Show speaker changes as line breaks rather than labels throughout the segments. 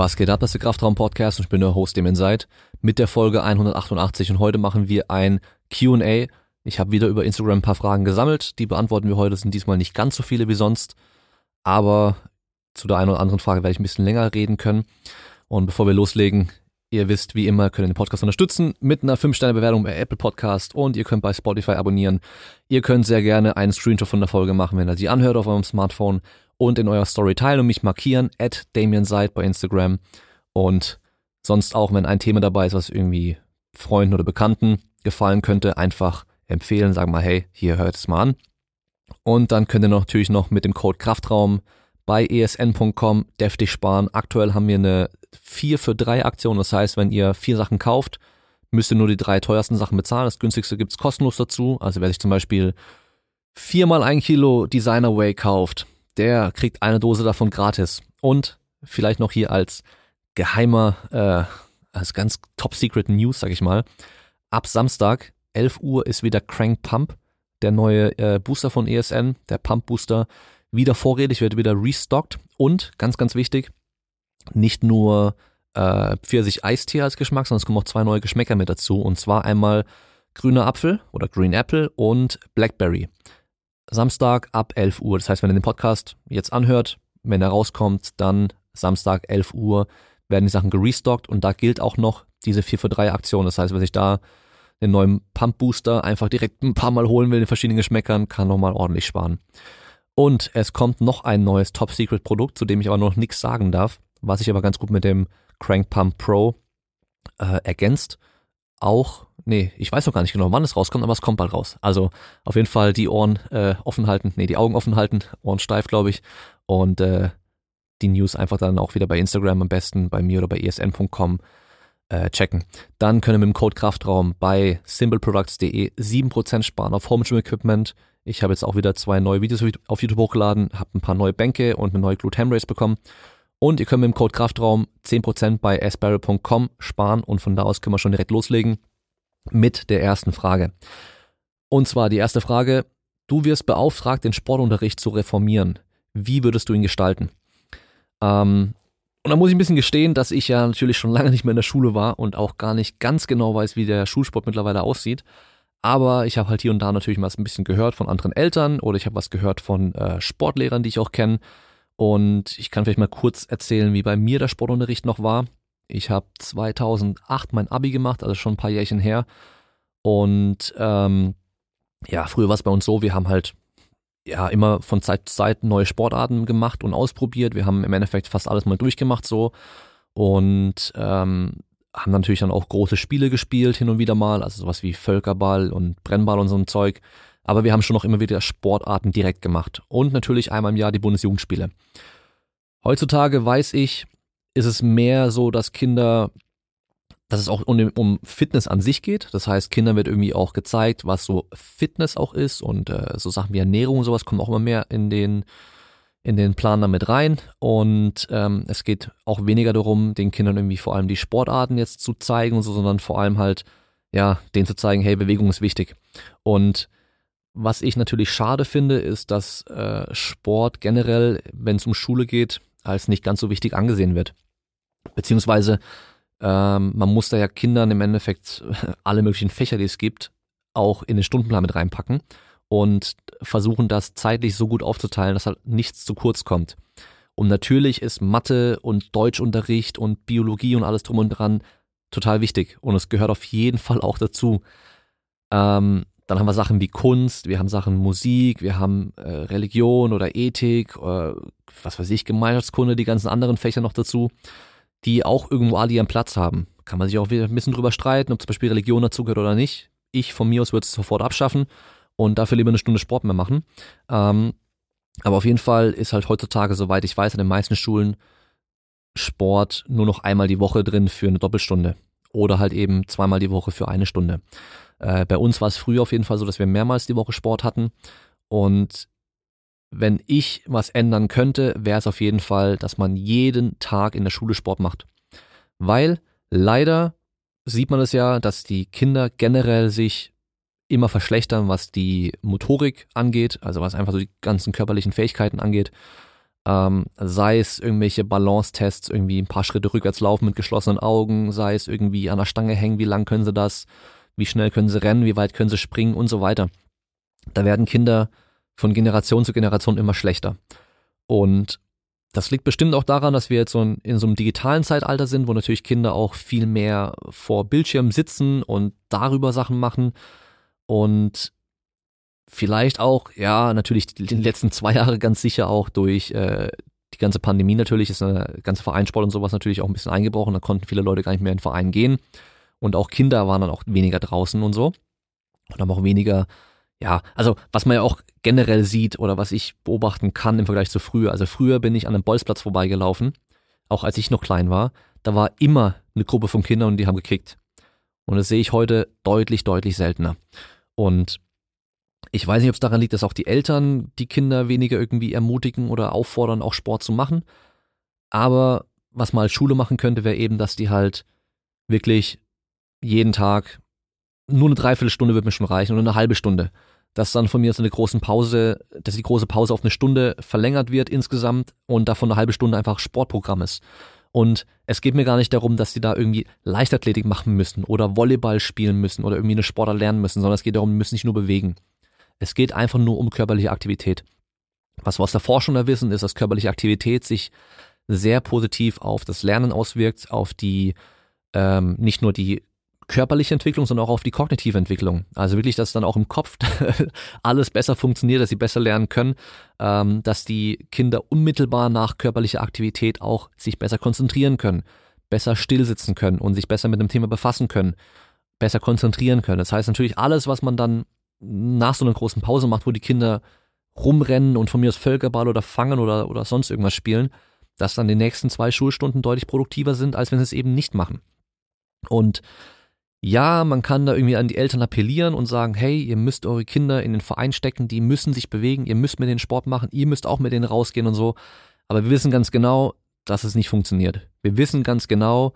Was geht ab, das ist der Kraftraum-Podcast und ich bin der Host, dem ihr seid, mit der Folge 188 und heute machen wir ein Q&A. Ich habe wieder über Instagram ein paar Fragen gesammelt, die beantworten wir heute, sind diesmal nicht ganz so viele wie sonst, aber zu der einen oder anderen Frage werde ich ein bisschen länger reden können. Und bevor wir loslegen, ihr wisst, wie immer, könnt ihr den Podcast unterstützen mit einer 5-Sterne-Bewertung bei Apple Podcast und ihr könnt bei Spotify abonnieren. Ihr könnt sehr gerne einen Screenshot von der Folge machen, wenn ihr sie anhört auf eurem Smartphone und in eurer Story teilen und mich markieren, at Damien Seid bei Instagram. Und sonst auch, wenn ein Thema dabei ist, was irgendwie Freunden oder Bekannten gefallen könnte, einfach empfehlen, sagen mal, hey, hier hört es mal an. Und dann könnt ihr natürlich noch mit dem Code Kraftraum bei esn.com deftig sparen. Aktuell haben wir eine 4 für 3 Aktion. Das heißt, wenn ihr vier Sachen kauft, müsst ihr nur die drei teuersten Sachen bezahlen. Das günstigste gibt's kostenlos dazu. Also wer sich zum Beispiel viermal ein Kilo Designer Way kauft, der kriegt eine Dose davon gratis. Und vielleicht noch hier als geheimer, äh, als ganz top secret News, sag ich mal. Ab Samstag, 11 Uhr, ist wieder Crank Pump, der neue äh, Booster von ESN, der Pump Booster, wieder vorrätig, wird wieder restockt. Und, ganz, ganz wichtig, nicht nur äh, Pfirsich-Eistee als Geschmack, sondern es kommen auch zwei neue Geschmäcker mit dazu. Und zwar einmal grüner Apfel oder Green Apple und Blackberry. Samstag ab 11 Uhr. Das heißt, wenn ihr den Podcast jetzt anhört, wenn er rauskommt, dann Samstag 11 Uhr werden die Sachen gerestockt und da gilt auch noch diese 4 für 3 Aktion. Das heißt, wer sich da den neuen Pump Booster einfach direkt ein paar Mal holen will in verschiedenen Geschmäckern, kann nochmal ordentlich sparen. Und es kommt noch ein neues Top Secret Produkt, zu dem ich aber noch nichts sagen darf, was sich aber ganz gut mit dem Crank Pump Pro äh, ergänzt. Auch nee, ich weiß noch gar nicht genau, wann es rauskommt, aber es kommt bald raus. Also auf jeden Fall die Ohren äh, offen halten, nee, die Augen offen halten, Ohren steif, glaube ich. Und äh, die News einfach dann auch wieder bei Instagram am besten, bei mir oder bei esn.com äh, checken. Dann können wir mit dem Code Kraftraum bei simpleproducts.de 7% sparen auf Home Gym Equipment. Ich habe jetzt auch wieder zwei neue Videos auf YouTube hochgeladen, habe ein paar neue Bänke und eine neue Glute Hamrace bekommen. Und ihr könnt mit dem Code Kraftraum 10% bei asbarrel.com sparen und von da aus können wir schon direkt loslegen mit der ersten Frage. Und zwar die erste Frage, du wirst beauftragt, den Sportunterricht zu reformieren. Wie würdest du ihn gestalten? Ähm, und da muss ich ein bisschen gestehen, dass ich ja natürlich schon lange nicht mehr in der Schule war und auch gar nicht ganz genau weiß, wie der Schulsport mittlerweile aussieht. Aber ich habe halt hier und da natürlich mal ein bisschen gehört von anderen Eltern oder ich habe was gehört von äh, Sportlehrern, die ich auch kenne. Und ich kann vielleicht mal kurz erzählen, wie bei mir der Sportunterricht noch war. Ich habe 2008 mein Abi gemacht, also schon ein paar Jährchen her. Und ähm, ja, früher war es bei uns so, wir haben halt ja immer von Zeit zu Zeit neue Sportarten gemacht und ausprobiert. Wir haben im Endeffekt fast alles mal durchgemacht so und ähm, haben natürlich dann auch große Spiele gespielt hin und wieder mal, also sowas wie Völkerball und Brennball und so ein Zeug. Aber wir haben schon noch immer wieder Sportarten direkt gemacht und natürlich einmal im Jahr die Bundesjugendspiele. Heutzutage weiß ich, ist es mehr so, dass Kinder, dass es auch um, um Fitness an sich geht. Das heißt, Kindern wird irgendwie auch gezeigt, was so Fitness auch ist und äh, so Sachen wie Ernährung und sowas kommen auch immer mehr in den in den Plan damit rein und ähm, es geht auch weniger darum, den Kindern irgendwie vor allem die Sportarten jetzt zu zeigen und so, sondern vor allem halt ja, denen zu zeigen, hey, Bewegung ist wichtig. Und was ich natürlich schade finde, ist, dass äh, Sport generell, wenn es um Schule geht, als nicht ganz so wichtig angesehen wird. Beziehungsweise ähm, man muss da ja Kindern im Endeffekt alle möglichen Fächer, die es gibt, auch in den Stundenplan mit reinpacken und versuchen das zeitlich so gut aufzuteilen, dass halt nichts zu kurz kommt. Und natürlich ist Mathe und Deutschunterricht und Biologie und alles drum und dran total wichtig und es gehört auf jeden Fall auch dazu. Ähm, dann haben wir Sachen wie Kunst, wir haben Sachen Musik, wir haben äh, Religion oder Ethik, äh, was weiß ich, Gemeinschaftskunde, die ganzen anderen Fächer noch dazu, die auch irgendwo alle ihren Platz haben. Kann man sich auch wieder ein bisschen drüber streiten, ob zum Beispiel Religion dazugehört oder nicht. Ich von mir aus würde es sofort abschaffen und dafür lieber eine Stunde Sport mehr machen. Ähm, aber auf jeden Fall ist halt heutzutage, soweit ich weiß, an den meisten Schulen Sport nur noch einmal die Woche drin für eine Doppelstunde oder halt eben zweimal die Woche für eine Stunde. Äh, bei uns war es früher auf jeden Fall so, dass wir mehrmals die Woche Sport hatten. Und wenn ich was ändern könnte, wäre es auf jeden Fall, dass man jeden Tag in der Schule Sport macht. Weil leider sieht man es ja, dass die Kinder generell sich immer verschlechtern, was die Motorik angeht, also was einfach so die ganzen körperlichen Fähigkeiten angeht. Ähm, sei es irgendwelche Balance-Tests, irgendwie ein paar Schritte rückwärts laufen mit geschlossenen Augen, sei es irgendwie an der Stange hängen, wie lang können sie das, wie schnell können sie rennen, wie weit können sie springen und so weiter. Da werden Kinder von Generation zu Generation immer schlechter. Und das liegt bestimmt auch daran, dass wir jetzt so in so einem digitalen Zeitalter sind, wo natürlich Kinder auch viel mehr vor Bildschirmen sitzen und darüber Sachen machen. Und vielleicht auch, ja, natürlich die, letzten zwei Jahre ganz sicher auch durch äh, die ganze Pandemie natürlich, ist eine ganze Vereinssport und sowas natürlich auch ein bisschen eingebrochen. Da konnten viele Leute gar nicht mehr in den Verein gehen. Und auch Kinder waren dann auch weniger draußen und so. Und haben auch weniger ja, also was man ja auch generell sieht oder was ich beobachten kann im Vergleich zu früher. Also früher bin ich an einem Bolzplatz vorbeigelaufen, auch als ich noch klein war. Da war immer eine Gruppe von Kindern und die haben gekickt. Und das sehe ich heute deutlich, deutlich seltener. Und ich weiß nicht, ob es daran liegt, dass auch die Eltern die Kinder weniger irgendwie ermutigen oder auffordern, auch Sport zu machen. Aber was man als Schule machen könnte, wäre eben, dass die halt wirklich jeden Tag nur eine Dreiviertelstunde wird mir schon reichen oder eine halbe Stunde dass dann von mir so eine große Pause, dass die große Pause auf eine Stunde verlängert wird insgesamt und davon eine halbe Stunde einfach Sportprogramm ist. Und es geht mir gar nicht darum, dass die da irgendwie Leichtathletik machen müssen oder Volleyball spielen müssen oder irgendwie eine Sportart lernen müssen, sondern es geht darum, die müssen sich nur bewegen. Es geht einfach nur um körperliche Aktivität. Was wir aus der Forschung da wissen, ist, dass körperliche Aktivität sich sehr positiv auf das Lernen auswirkt, auf die ähm, nicht nur die körperliche Entwicklung, sondern auch auf die kognitive Entwicklung. Also wirklich, dass dann auch im Kopf alles besser funktioniert, dass sie besser lernen können, ähm, dass die Kinder unmittelbar nach körperlicher Aktivität auch sich besser konzentrieren können, besser stillsitzen können und sich besser mit dem Thema befassen können, besser konzentrieren können. Das heißt natürlich alles, was man dann nach so einer großen Pause macht, wo die Kinder rumrennen und von mir aus Völkerball oder fangen oder, oder sonst irgendwas spielen, dass dann die nächsten zwei Schulstunden deutlich produktiver sind, als wenn sie es eben nicht machen. Und ja, man kann da irgendwie an die Eltern appellieren und sagen, hey, ihr müsst eure Kinder in den Verein stecken, die müssen sich bewegen, ihr müsst mit den Sport machen, ihr müsst auch mit denen rausgehen und so. Aber wir wissen ganz genau, dass es nicht funktioniert. Wir wissen ganz genau,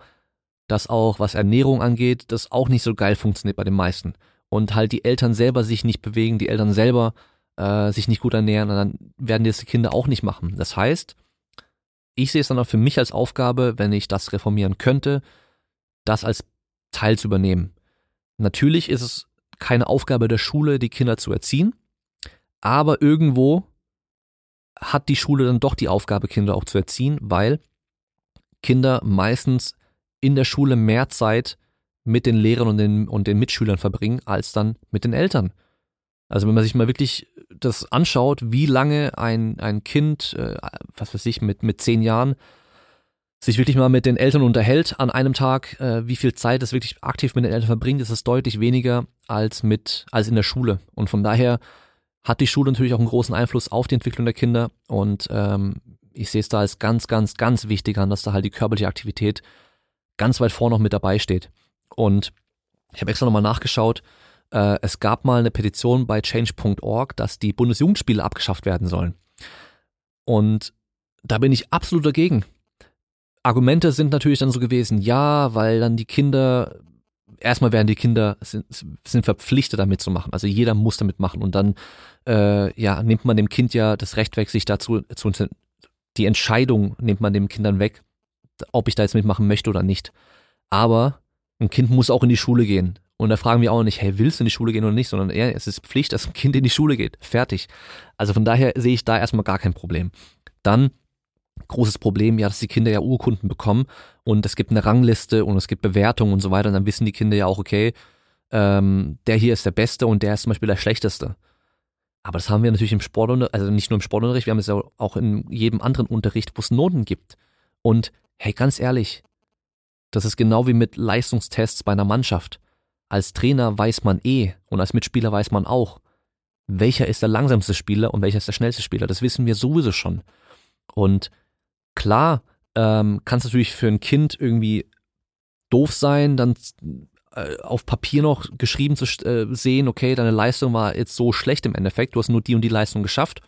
dass auch was Ernährung angeht, das auch nicht so geil funktioniert bei den meisten. Und halt die Eltern selber sich nicht bewegen, die Eltern selber äh, sich nicht gut ernähren, dann werden das die Kinder auch nicht machen. Das heißt, ich sehe es dann auch für mich als Aufgabe, wenn ich das reformieren könnte, das als Teil zu übernehmen. Natürlich ist es keine Aufgabe der Schule, die Kinder zu erziehen, aber irgendwo hat die Schule dann doch die Aufgabe, Kinder auch zu erziehen, weil Kinder meistens in der Schule mehr Zeit mit den Lehrern und den, und den Mitschülern verbringen, als dann mit den Eltern. Also wenn man sich mal wirklich das anschaut, wie lange ein, ein Kind, äh, was weiß ich, mit, mit zehn Jahren sich wirklich mal mit den Eltern unterhält an einem Tag, äh, wie viel Zeit es wirklich aktiv mit den Eltern verbringt, ist es deutlich weniger als mit als in der Schule. Und von daher hat die Schule natürlich auch einen großen Einfluss auf die Entwicklung der Kinder. Und ähm, ich sehe es da als ganz, ganz, ganz wichtig an, dass da halt die körperliche Aktivität ganz weit vorne noch mit dabei steht. Und ich habe extra nochmal nachgeschaut. Äh, es gab mal eine Petition bei change.org, dass die Bundesjugendspiele abgeschafft werden sollen. Und da bin ich absolut dagegen. Argumente sind natürlich dann so gewesen, ja, weil dann die Kinder, erstmal werden die Kinder, sind, sind verpflichtet damit zu machen. Also jeder muss damit machen und dann, äh, ja, nimmt man dem Kind ja das Recht weg, sich dazu, zu, die Entscheidung nimmt man den Kindern weg, ob ich da jetzt mitmachen möchte oder nicht. Aber ein Kind muss auch in die Schule gehen. Und da fragen wir auch nicht, hey, willst du in die Schule gehen oder nicht, sondern eher, es ist Pflicht, dass ein Kind in die Schule geht. Fertig. Also von daher sehe ich da erstmal gar kein Problem. Dann großes Problem, ja, dass die Kinder ja Urkunden bekommen und es gibt eine Rangliste und es gibt Bewertungen und so weiter und dann wissen die Kinder ja auch, okay, ähm, der hier ist der Beste und der ist zum Beispiel der Schlechteste. Aber das haben wir natürlich im Sportunterricht, also nicht nur im Sportunterricht, wir haben es ja auch in jedem anderen Unterricht, wo es Noten gibt. Und hey, ganz ehrlich, das ist genau wie mit Leistungstests bei einer Mannschaft. Als Trainer weiß man eh und als Mitspieler weiß man auch, welcher ist der langsamste Spieler und welcher ist der schnellste Spieler. Das wissen wir sowieso schon. Und Klar, ähm, kann es natürlich für ein Kind irgendwie doof sein, dann äh, auf Papier noch geschrieben zu äh, sehen, okay, deine Leistung war jetzt so schlecht im Endeffekt, du hast nur die und die Leistung geschafft,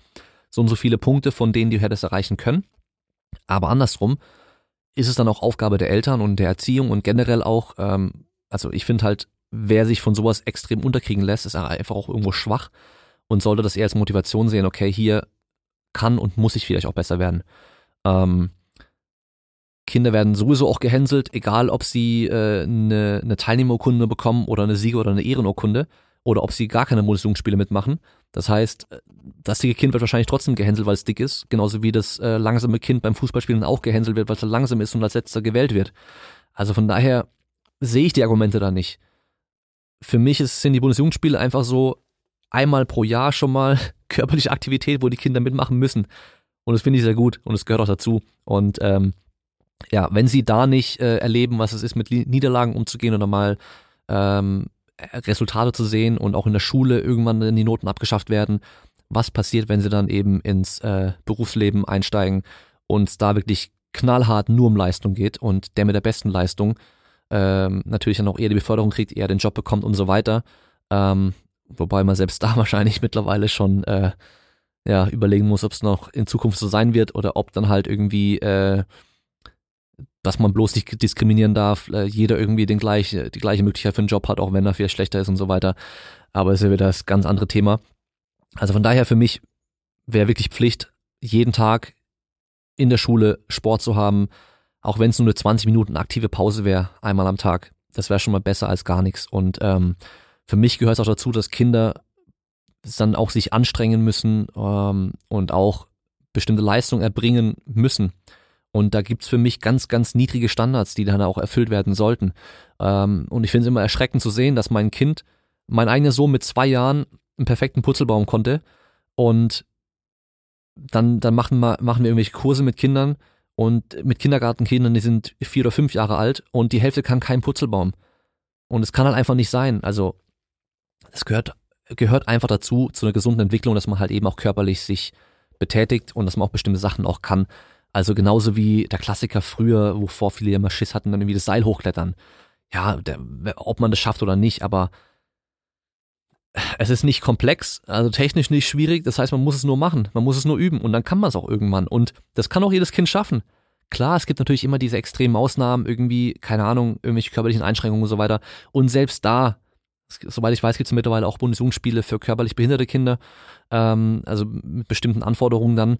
so und so viele Punkte, von denen du hättest erreichen können. Aber andersrum ist es dann auch Aufgabe der Eltern und der Erziehung und generell auch, ähm, also ich finde halt, wer sich von sowas extrem unterkriegen lässt, ist einfach auch irgendwo schwach und sollte das eher als Motivation sehen, okay, hier kann und muss ich vielleicht auch besser werden. Ähm, Kinder werden sowieso auch gehänselt, egal ob sie äh, eine, eine Teilnehmerurkunde bekommen oder eine Sieger- oder eine Ehrenurkunde oder ob sie gar keine Bundesjugendspiele mitmachen. Das heißt, das dicke Kind wird wahrscheinlich trotzdem gehänselt, weil es dick ist, genauso wie das äh, langsame Kind beim Fußballspielen auch gehänselt wird, weil es langsam ist und als letzter gewählt wird. Also von daher sehe ich die Argumente da nicht. Für mich ist, sind die Bundesjugendspiele einfach so einmal pro Jahr schon mal körperliche Aktivität, wo die Kinder mitmachen müssen. Und das finde ich sehr gut und es gehört auch dazu. Und ähm, ja, wenn sie da nicht äh, erleben, was es ist, mit Niederlagen umzugehen oder mal ähm, Resultate zu sehen und auch in der Schule irgendwann die Noten abgeschafft werden, was passiert, wenn sie dann eben ins äh, Berufsleben einsteigen und da wirklich knallhart nur um Leistung geht und der mit der besten Leistung ähm, natürlich dann auch eher die Beförderung kriegt, eher den Job bekommt und so weiter. Ähm, wobei man selbst da wahrscheinlich mittlerweile schon äh, ja, überlegen muss, ob es noch in Zukunft so sein wird oder ob dann halt irgendwie äh, dass man bloß nicht diskriminieren darf, äh, jeder irgendwie den gleich, die gleiche Möglichkeit für einen Job hat, auch wenn er viel schlechter ist und so weiter. Aber es ist ja wieder das ganz andere Thema. Also von daher für mich wäre wirklich Pflicht, jeden Tag in der Schule Sport zu haben, auch wenn es nur eine 20 Minuten aktive Pause wäre, einmal am Tag. Das wäre schon mal besser als gar nichts. Und ähm, für mich gehört es auch dazu, dass Kinder dann auch sich anstrengen müssen ähm, und auch bestimmte Leistungen erbringen müssen. Und da gibt's für mich ganz, ganz niedrige Standards, die dann auch erfüllt werden sollten. Ähm, und ich finde es immer erschreckend zu sehen, dass mein Kind, mein eigener Sohn mit zwei Jahren einen perfekten Putzelbaum konnte. Und dann, dann machen, wir, machen wir irgendwelche Kurse mit Kindern und mit Kindergartenkindern, die sind vier oder fünf Jahre alt und die Hälfte kann keinen Putzelbaum. Und es kann halt einfach nicht sein. Also, es gehört, gehört einfach dazu, zu einer gesunden Entwicklung, dass man halt eben auch körperlich sich betätigt und dass man auch bestimmte Sachen auch kann. Also genauso wie der Klassiker früher, wovor viele immer Schiss hatten, dann irgendwie das Seil hochklettern. Ja, der, ob man das schafft oder nicht, aber es ist nicht komplex, also technisch nicht schwierig. Das heißt, man muss es nur machen, man muss es nur üben und dann kann man es auch irgendwann. Und das kann auch jedes Kind schaffen. Klar, es gibt natürlich immer diese extremen Ausnahmen, irgendwie, keine Ahnung, irgendwelche körperlichen Einschränkungen und so weiter. Und selbst da, soweit ich weiß, gibt es mittlerweile auch Bundesjugendspiele für körperlich behinderte Kinder, ähm, also mit bestimmten Anforderungen dann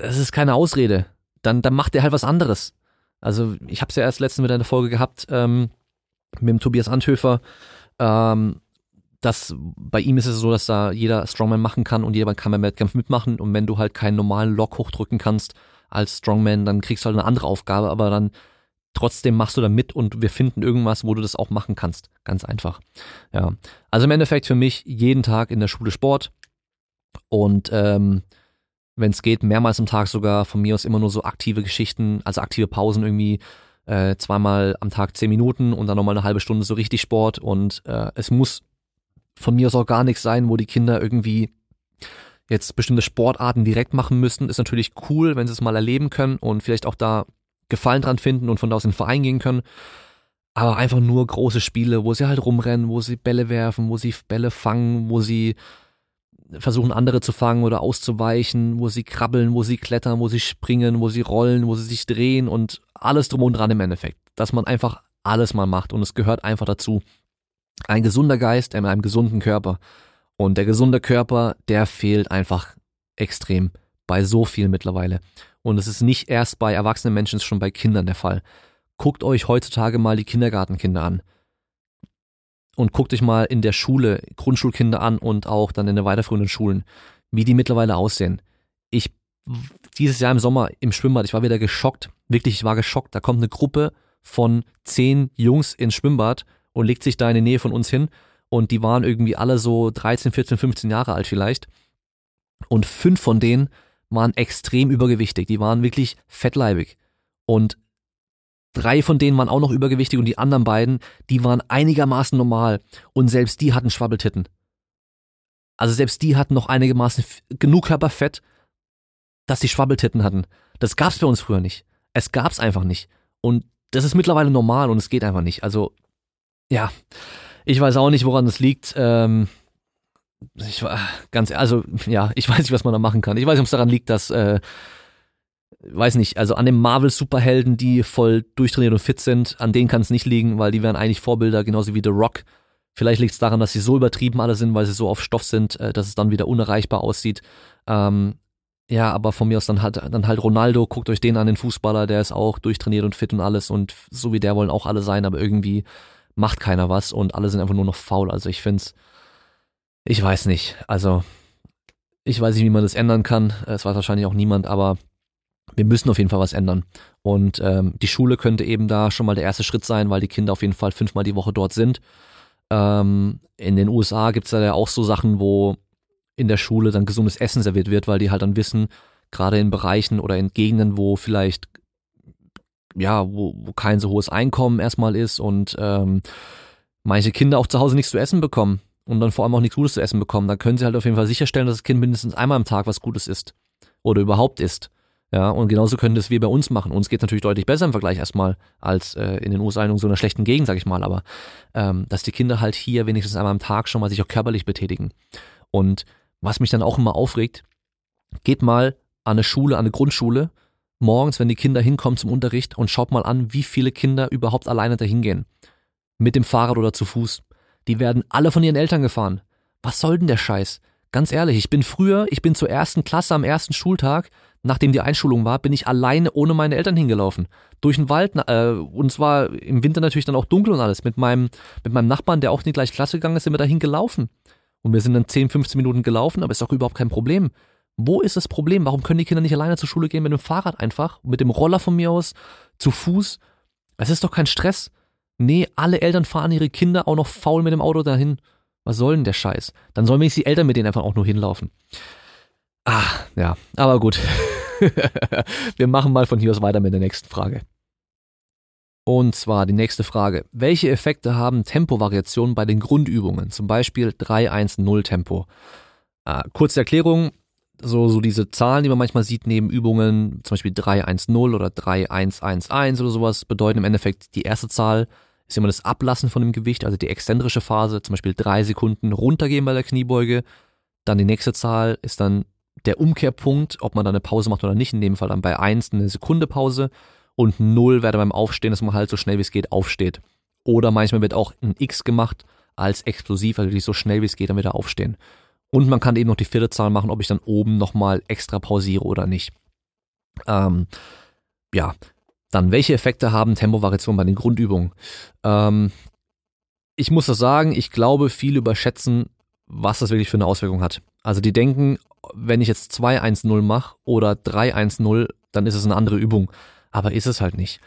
das ist keine Ausrede. Dann, dann macht er halt was anderes. Also ich habe es ja erst letztens mit einer Folge gehabt ähm, mit dem Tobias Anthöfer. Ähm, dass bei ihm ist es so, dass da jeder Strongman machen kann und jeder kann beim Wettkampf mitmachen. Und wenn du halt keinen normalen Lock hochdrücken kannst als Strongman, dann kriegst du halt eine andere Aufgabe, aber dann trotzdem machst du da mit und wir finden irgendwas, wo du das auch machen kannst. Ganz einfach. Ja. Also im Endeffekt für mich jeden Tag in der Schule Sport und ähm, wenn es geht, mehrmals am Tag sogar, von mir aus immer nur so aktive Geschichten, also aktive Pausen irgendwie, äh, zweimal am Tag zehn Minuten und dann nochmal eine halbe Stunde so richtig Sport und äh, es muss von mir aus auch gar nichts sein, wo die Kinder irgendwie jetzt bestimmte Sportarten direkt machen müssen. Ist natürlich cool, wenn sie es mal erleben können und vielleicht auch da Gefallen dran finden und von da aus in den Verein gehen können. Aber einfach nur große Spiele, wo sie halt rumrennen, wo sie Bälle werfen, wo sie Bälle fangen, wo sie versuchen andere zu fangen oder auszuweichen, wo sie krabbeln, wo sie klettern, wo sie springen, wo sie rollen, wo sie sich drehen und alles drum und dran im Endeffekt. Dass man einfach alles mal macht und es gehört einfach dazu. Ein gesunder Geist in einem gesunden Körper. Und der gesunde Körper, der fehlt einfach extrem bei so viel mittlerweile. Und es ist nicht erst bei erwachsenen Menschen, es ist schon bei Kindern der Fall. Guckt euch heutzutage mal die Kindergartenkinder an und guckt euch mal in der Schule Grundschulkinder an und auch dann in den weiterführenden Schulen, wie die mittlerweile aussehen. Ich dieses Jahr im Sommer im Schwimmbad, ich war wieder geschockt, wirklich, ich war geschockt. Da kommt eine Gruppe von zehn Jungs ins Schwimmbad und legt sich da in die Nähe von uns hin und die waren irgendwie alle so 13, 14, 15 Jahre alt vielleicht und fünf von denen waren extrem übergewichtig, die waren wirklich fettleibig und Drei von denen waren auch noch übergewichtig und die anderen beiden, die waren einigermaßen normal und selbst die hatten Schwabbeltitten. Also selbst die hatten noch einigermaßen genug Körperfett, dass sie Schwabbeltitten hatten. Das gab's bei uns früher nicht. Es gab's einfach nicht. Und das ist mittlerweile normal und es geht einfach nicht. Also, ja, ich weiß auch nicht, woran das liegt. Ähm, ich war ganz, also, ja, ich weiß nicht, was man da machen kann. Ich weiß nicht, ob es daran liegt, dass äh, weiß nicht, also an den Marvel-Superhelden, die voll durchtrainiert und fit sind, an denen kann es nicht liegen, weil die wären eigentlich Vorbilder, genauso wie The Rock. Vielleicht liegt es daran, dass sie so übertrieben alle sind, weil sie so auf Stoff sind, äh, dass es dann wieder unerreichbar aussieht. Ähm, ja, aber von mir aus dann halt, dann halt Ronaldo, guckt euch den an, den Fußballer, der ist auch durchtrainiert und fit und alles und so wie der wollen auch alle sein, aber irgendwie macht keiner was und alle sind einfach nur noch faul. Also ich find's, ich weiß nicht. Also ich weiß nicht, wie man das ändern kann. Es weiß wahrscheinlich auch niemand, aber wir müssen auf jeden Fall was ändern. Und ähm, die Schule könnte eben da schon mal der erste Schritt sein, weil die Kinder auf jeden Fall fünfmal die Woche dort sind. Ähm, in den USA gibt's da ja auch so Sachen, wo in der Schule dann gesundes Essen serviert wird, weil die halt dann wissen, gerade in Bereichen oder in Gegenden, wo vielleicht ja, wo, wo kein so hohes Einkommen erstmal ist und ähm, manche Kinder auch zu Hause nichts zu essen bekommen und dann vor allem auch nichts Gutes zu essen bekommen, dann können sie halt auf jeden Fall sicherstellen, dass das Kind mindestens einmal am Tag was Gutes isst oder überhaupt isst. Ja, und genauso können das wir bei uns machen. Uns geht natürlich deutlich besser im Vergleich erstmal als äh, in den USA in so einer schlechten Gegend, sag ich mal, aber ähm, dass die Kinder halt hier wenigstens einmal am Tag schon mal sich auch körperlich betätigen. Und was mich dann auch immer aufregt, geht mal an eine Schule, an eine Grundschule, morgens, wenn die Kinder hinkommen zum Unterricht und schaut mal an, wie viele Kinder überhaupt alleine dahin gehen. Mit dem Fahrrad oder zu Fuß. Die werden alle von ihren Eltern gefahren. Was soll denn der Scheiß? Ganz ehrlich, ich bin früher, ich bin zur ersten Klasse am ersten Schultag, nachdem die Einschulung war, bin ich alleine ohne meine Eltern hingelaufen. Durch den Wald, äh, und zwar im Winter natürlich dann auch dunkel und alles. Mit meinem, mit meinem Nachbarn, der auch in die gleiche Klasse gegangen ist, sind wir dahin gelaufen. Und wir sind dann 10, 15 Minuten gelaufen, aber ist auch überhaupt kein Problem. Wo ist das Problem? Warum können die Kinder nicht alleine zur Schule gehen mit dem Fahrrad einfach, mit dem Roller von mir aus, zu Fuß? Es ist doch kein Stress. Nee, alle Eltern fahren ihre Kinder auch noch faul mit dem Auto dahin. Was soll denn der Scheiß? Dann sollen wenigstens die Eltern mit denen einfach auch nur hinlaufen. Ah, ja, aber gut. Wir machen mal von hier aus weiter mit der nächsten Frage. Und zwar die nächste Frage. Welche Effekte haben Tempovariationen bei den Grundübungen? Zum Beispiel 3-1-0 Tempo. Äh, kurze Erklärung. So, so diese Zahlen, die man manchmal sieht neben Übungen, zum Beispiel 3-1-0 oder 3-1-1-1 oder sowas, bedeuten im Endeffekt, die erste Zahl ist immer das Ablassen von dem Gewicht, also die exzentrische Phase, zum Beispiel drei Sekunden runtergehen bei der Kniebeuge. Dann die nächste Zahl ist dann der Umkehrpunkt, ob man da eine Pause macht oder nicht, in dem Fall dann bei 1 eine Sekunde Pause und 0 wäre beim Aufstehen, dass man halt so schnell wie es geht aufsteht. Oder manchmal wird auch ein X gemacht als explosiv, also wirklich so schnell wie es geht dann wieder aufstehen. Und man kann eben noch die vierte Zahl machen, ob ich dann oben nochmal extra pausiere oder nicht. Ähm, ja, dann, welche Effekte haben Tempovariationen bei den Grundübungen? Ähm, ich muss das sagen, ich glaube, viele überschätzen, was das wirklich für eine Auswirkung hat. Also die denken, wenn ich jetzt 2-1-0 mache oder 3-1-0, dann ist es eine andere Übung. Aber ist es halt nicht.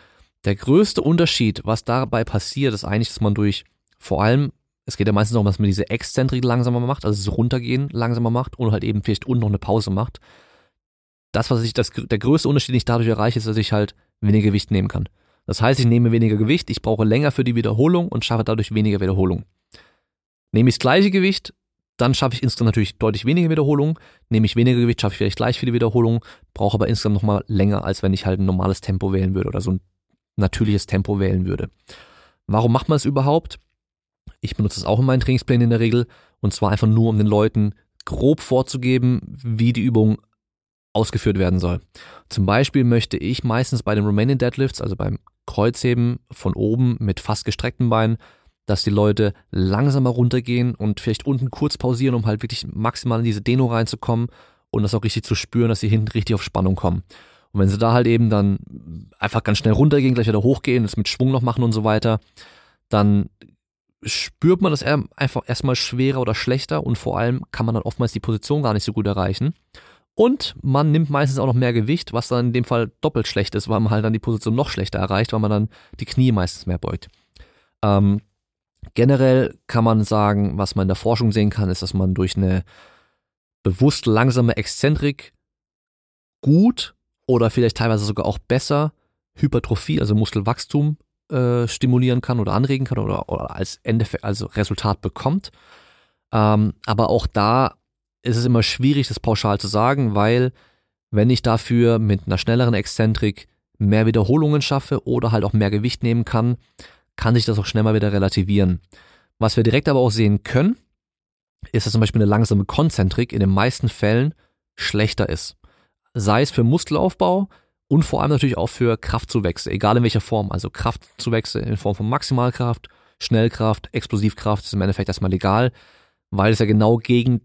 Der größte Unterschied, was dabei passiert, ist eigentlich, dass man durch vor allem, es geht ja meistens darum, dass man diese Exzentrik langsamer macht, also das Runtergehen langsamer macht und halt eben vielleicht unten noch eine Pause macht. Das, was ich, das, der größte Unterschied, den ich dadurch erreiche, ist, dass ich halt weniger Gewicht nehmen kann. Das heißt, ich nehme weniger Gewicht, ich brauche länger für die Wiederholung und schaffe dadurch weniger Wiederholung. Nehme ich das gleiche Gewicht, dann schaffe ich insgesamt natürlich deutlich weniger Wiederholungen. Nehme ich weniger Gewicht, schaffe ich vielleicht gleich viele Wiederholungen, brauche aber insgesamt nochmal länger, als wenn ich halt ein normales Tempo wählen würde oder so ein natürliches Tempo wählen würde. Warum macht man es überhaupt? Ich benutze es auch in meinen Trainingsplänen in der Regel und zwar einfach nur, um den Leuten grob vorzugeben, wie die Übung ausgeführt werden soll. Zum Beispiel möchte ich meistens bei den Romanian Deadlifts, also beim Kreuzheben von oben mit fast gestreckten Beinen, dass die Leute langsamer runtergehen und vielleicht unten kurz pausieren, um halt wirklich maximal in diese Deno reinzukommen und das auch richtig zu spüren, dass sie hinten richtig auf Spannung kommen. Und wenn sie da halt eben dann einfach ganz schnell runtergehen, gleich wieder hochgehen, das mit Schwung noch machen und so weiter, dann spürt man das einfach erstmal schwerer oder schlechter und vor allem kann man dann oftmals die Position gar nicht so gut erreichen. Und man nimmt meistens auch noch mehr Gewicht, was dann in dem Fall doppelt schlecht ist, weil man halt dann die Position noch schlechter erreicht, weil man dann die Knie meistens mehr beugt. Ähm, generell kann man sagen, was man in der Forschung sehen kann, ist, dass man durch eine bewusst langsame Exzentrik gut oder vielleicht teilweise sogar auch besser Hypertrophie, also Muskelwachstum äh, stimulieren kann oder anregen kann oder, oder als Endeffekt, also Resultat bekommt. Ähm, aber auch da ist es immer schwierig, das pauschal zu sagen, weil wenn ich dafür mit einer schnelleren Exzentrik mehr Wiederholungen schaffe oder halt auch mehr Gewicht nehmen kann, kann sich das auch schnell mal wieder relativieren. Was wir direkt aber auch sehen können, ist, dass zum Beispiel eine langsame Konzentrik in den meisten Fällen schlechter ist. Sei es für Muskelaufbau und vor allem natürlich auch für Kraftzuwächse, egal in welcher Form. Also Kraftzuwächse in Form von Maximalkraft, Schnellkraft, Explosivkraft ist im Endeffekt erstmal egal, weil es ja genau gegen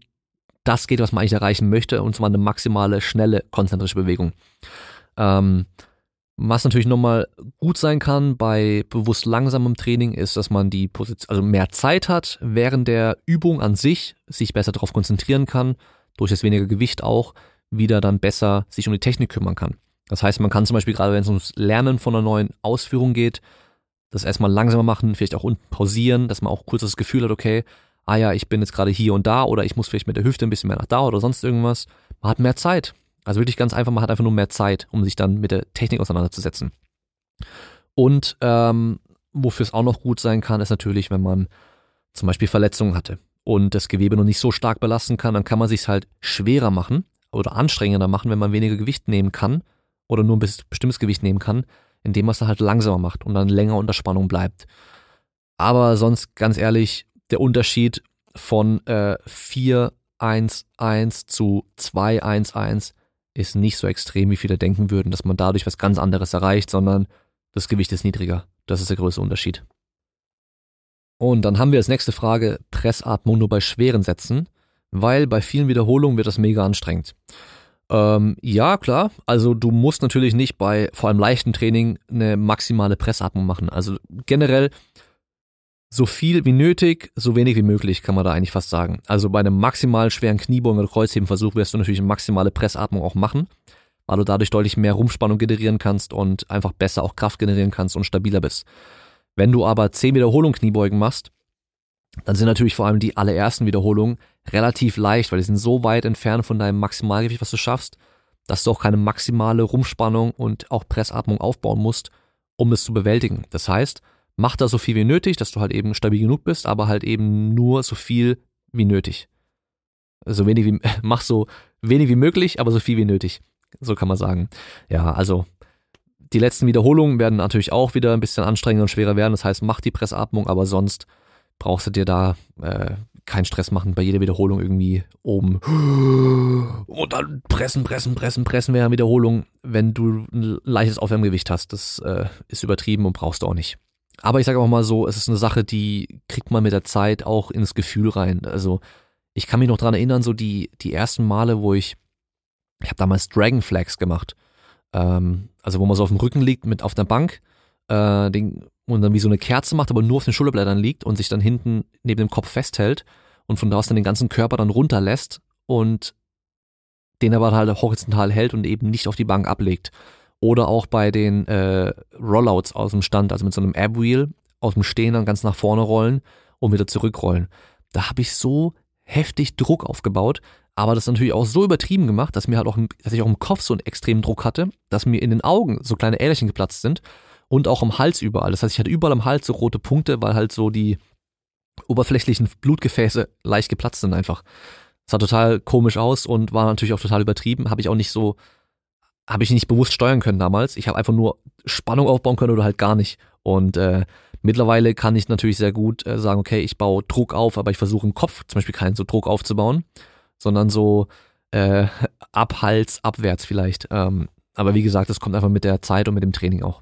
das geht, was man eigentlich erreichen möchte, und zwar eine maximale, schnelle, konzentrische Bewegung. Ähm, was natürlich nochmal gut sein kann bei bewusst langsamem Training ist, dass man die Position, also mehr Zeit hat während der Übung an sich, sich besser darauf konzentrieren kann, durch das weniger Gewicht auch wieder dann besser sich um die Technik kümmern kann. Das heißt, man kann zum Beispiel gerade, wenn es ums Lernen von einer neuen Ausführung geht, das erstmal langsamer machen, vielleicht auch unten pausieren, dass man auch kurz das Gefühl hat, okay, ah ja, ich bin jetzt gerade hier und da oder ich muss vielleicht mit der Hüfte ein bisschen mehr nach da oder sonst irgendwas. Man hat mehr Zeit. Also wirklich ganz einfach, man hat einfach nur mehr Zeit, um sich dann mit der Technik auseinanderzusetzen. Und ähm, wofür es auch noch gut sein kann, ist natürlich, wenn man zum Beispiel Verletzungen hatte und das Gewebe noch nicht so stark belasten kann, dann kann man sich halt schwerer machen oder anstrengender machen, wenn man weniger Gewicht nehmen kann oder nur ein bestimmtes Gewicht nehmen kann, indem man es halt langsamer macht und dann länger unter Spannung bleibt. Aber sonst, ganz ehrlich, der Unterschied von äh, 4-1-1 zu 2-1-1 ist nicht so extrem, wie viele denken würden, dass man dadurch was ganz anderes erreicht, sondern das Gewicht ist niedriger. Das ist der größte Unterschied. Und dann haben wir als nächste Frage Pressatmung nur bei schweren Sätzen, weil bei vielen Wiederholungen wird das mega anstrengend. Ähm, ja, klar. Also du musst natürlich nicht bei vor allem leichtem Training eine maximale Pressatmung machen. Also generell so viel wie nötig, so wenig wie möglich, kann man da eigentlich fast sagen. Also bei einem maximal schweren Kniebeugen oder Kreuzhebenversuch wirst du natürlich eine maximale Pressatmung auch machen, weil du dadurch deutlich mehr Rumpfspannung generieren kannst und einfach besser auch Kraft generieren kannst und stabiler bist. Wenn du aber 10 Wiederholungen Kniebeugen machst, dann sind natürlich vor allem die allerersten Wiederholungen relativ leicht, weil die sind so weit entfernt von deinem Maximalgewicht, was du schaffst, dass du auch keine maximale Rumpfspannung und auch Pressatmung aufbauen musst, um es zu bewältigen. Das heißt, mach da so viel wie nötig, dass du halt eben stabil genug bist, aber halt eben nur so viel wie nötig. So wenig wie, mach so wenig wie möglich, aber so viel wie nötig. So kann man sagen. Ja, also die letzten Wiederholungen werden natürlich auch wieder ein bisschen anstrengender und schwerer werden. Das heißt, mach die Pressatmung, aber sonst brauchst du dir da äh, keinen Stress machen, bei jeder Wiederholung irgendwie oben und dann pressen, pressen, pressen, pressen während Wiederholung, wenn du ein leichtes Aufwärmgewicht hast. Das äh, ist übertrieben und brauchst du auch nicht. Aber ich sage auch mal so, es ist eine Sache, die kriegt man mit der Zeit auch ins Gefühl rein. Also ich kann mich noch dran erinnern, so die, die ersten Male, wo ich, ich habe damals Dragonflags gemacht. Ähm, also wo man so auf dem Rücken liegt mit auf der Bank äh, den, und dann wie so eine Kerze macht, aber nur auf den Schulterblättern liegt und sich dann hinten neben dem Kopf festhält und von da aus dann den ganzen Körper dann runterlässt und den aber halt horizontal hält und eben nicht auf die Bank ablegt. Oder auch bei den äh, Rollouts aus dem Stand, also mit so einem Ab-Wheel aus dem Stehen dann ganz nach vorne rollen und wieder zurückrollen. Da habe ich so heftig Druck aufgebaut, aber das natürlich auch so übertrieben gemacht, dass mir halt auch, dass ich auch im Kopf so einen extremen Druck hatte, dass mir in den Augen so kleine Äderchen geplatzt sind und auch am Hals überall. Das heißt, ich hatte überall am Hals so rote Punkte, weil halt so die oberflächlichen Blutgefäße leicht geplatzt sind einfach. Das sah total komisch aus und war natürlich auch total übertrieben. Habe ich auch nicht so habe ich nicht bewusst steuern können damals. Ich habe einfach nur Spannung aufbauen können oder halt gar nicht. Und äh, mittlerweile kann ich natürlich sehr gut äh, sagen, okay, ich baue Druck auf, aber ich versuche im Kopf zum Beispiel keinen so Druck aufzubauen, sondern so äh, ab Hals, abwärts vielleicht. Ähm, aber wie gesagt, das kommt einfach mit der Zeit und mit dem Training auch.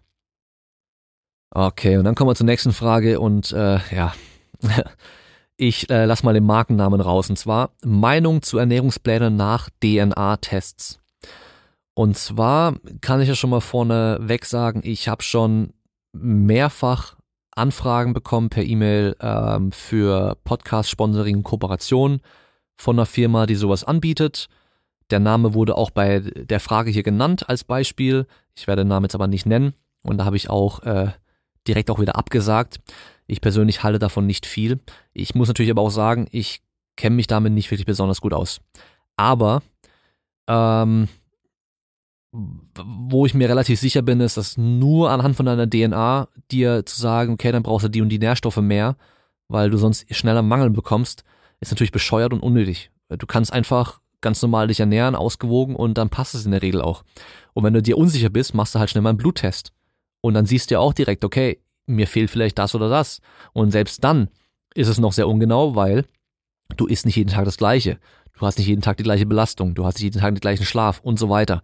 Okay, und dann kommen wir zur nächsten Frage und äh, ja, ich äh, lass mal den Markennamen raus und zwar Meinung zu Ernährungsplänen nach DNA-Tests. Und zwar kann ich ja schon mal vorneweg sagen, ich habe schon mehrfach Anfragen bekommen per E-Mail ähm, für Podcast-Sponsoring und Kooperation von einer Firma, die sowas anbietet. Der Name wurde auch bei der Frage hier genannt als Beispiel. Ich werde den Namen jetzt aber nicht nennen. Und da habe ich auch äh, direkt auch wieder abgesagt. Ich persönlich halte davon nicht viel. Ich muss natürlich aber auch sagen, ich kenne mich damit nicht wirklich besonders gut aus. Aber ähm, wo ich mir relativ sicher bin, ist, dass nur anhand von deiner DNA dir zu sagen, okay, dann brauchst du die und die Nährstoffe mehr, weil du sonst schneller Mangel bekommst, ist natürlich bescheuert und unnötig. Du kannst einfach ganz normal dich ernähren, ausgewogen und dann passt es in der Regel auch. Und wenn du dir unsicher bist, machst du halt schnell mal einen Bluttest. Und dann siehst du ja auch direkt, okay, mir fehlt vielleicht das oder das. Und selbst dann ist es noch sehr ungenau, weil du isst nicht jeden Tag das Gleiche. Du hast nicht jeden Tag die gleiche Belastung. Du hast nicht jeden Tag den gleichen Schlaf und so weiter.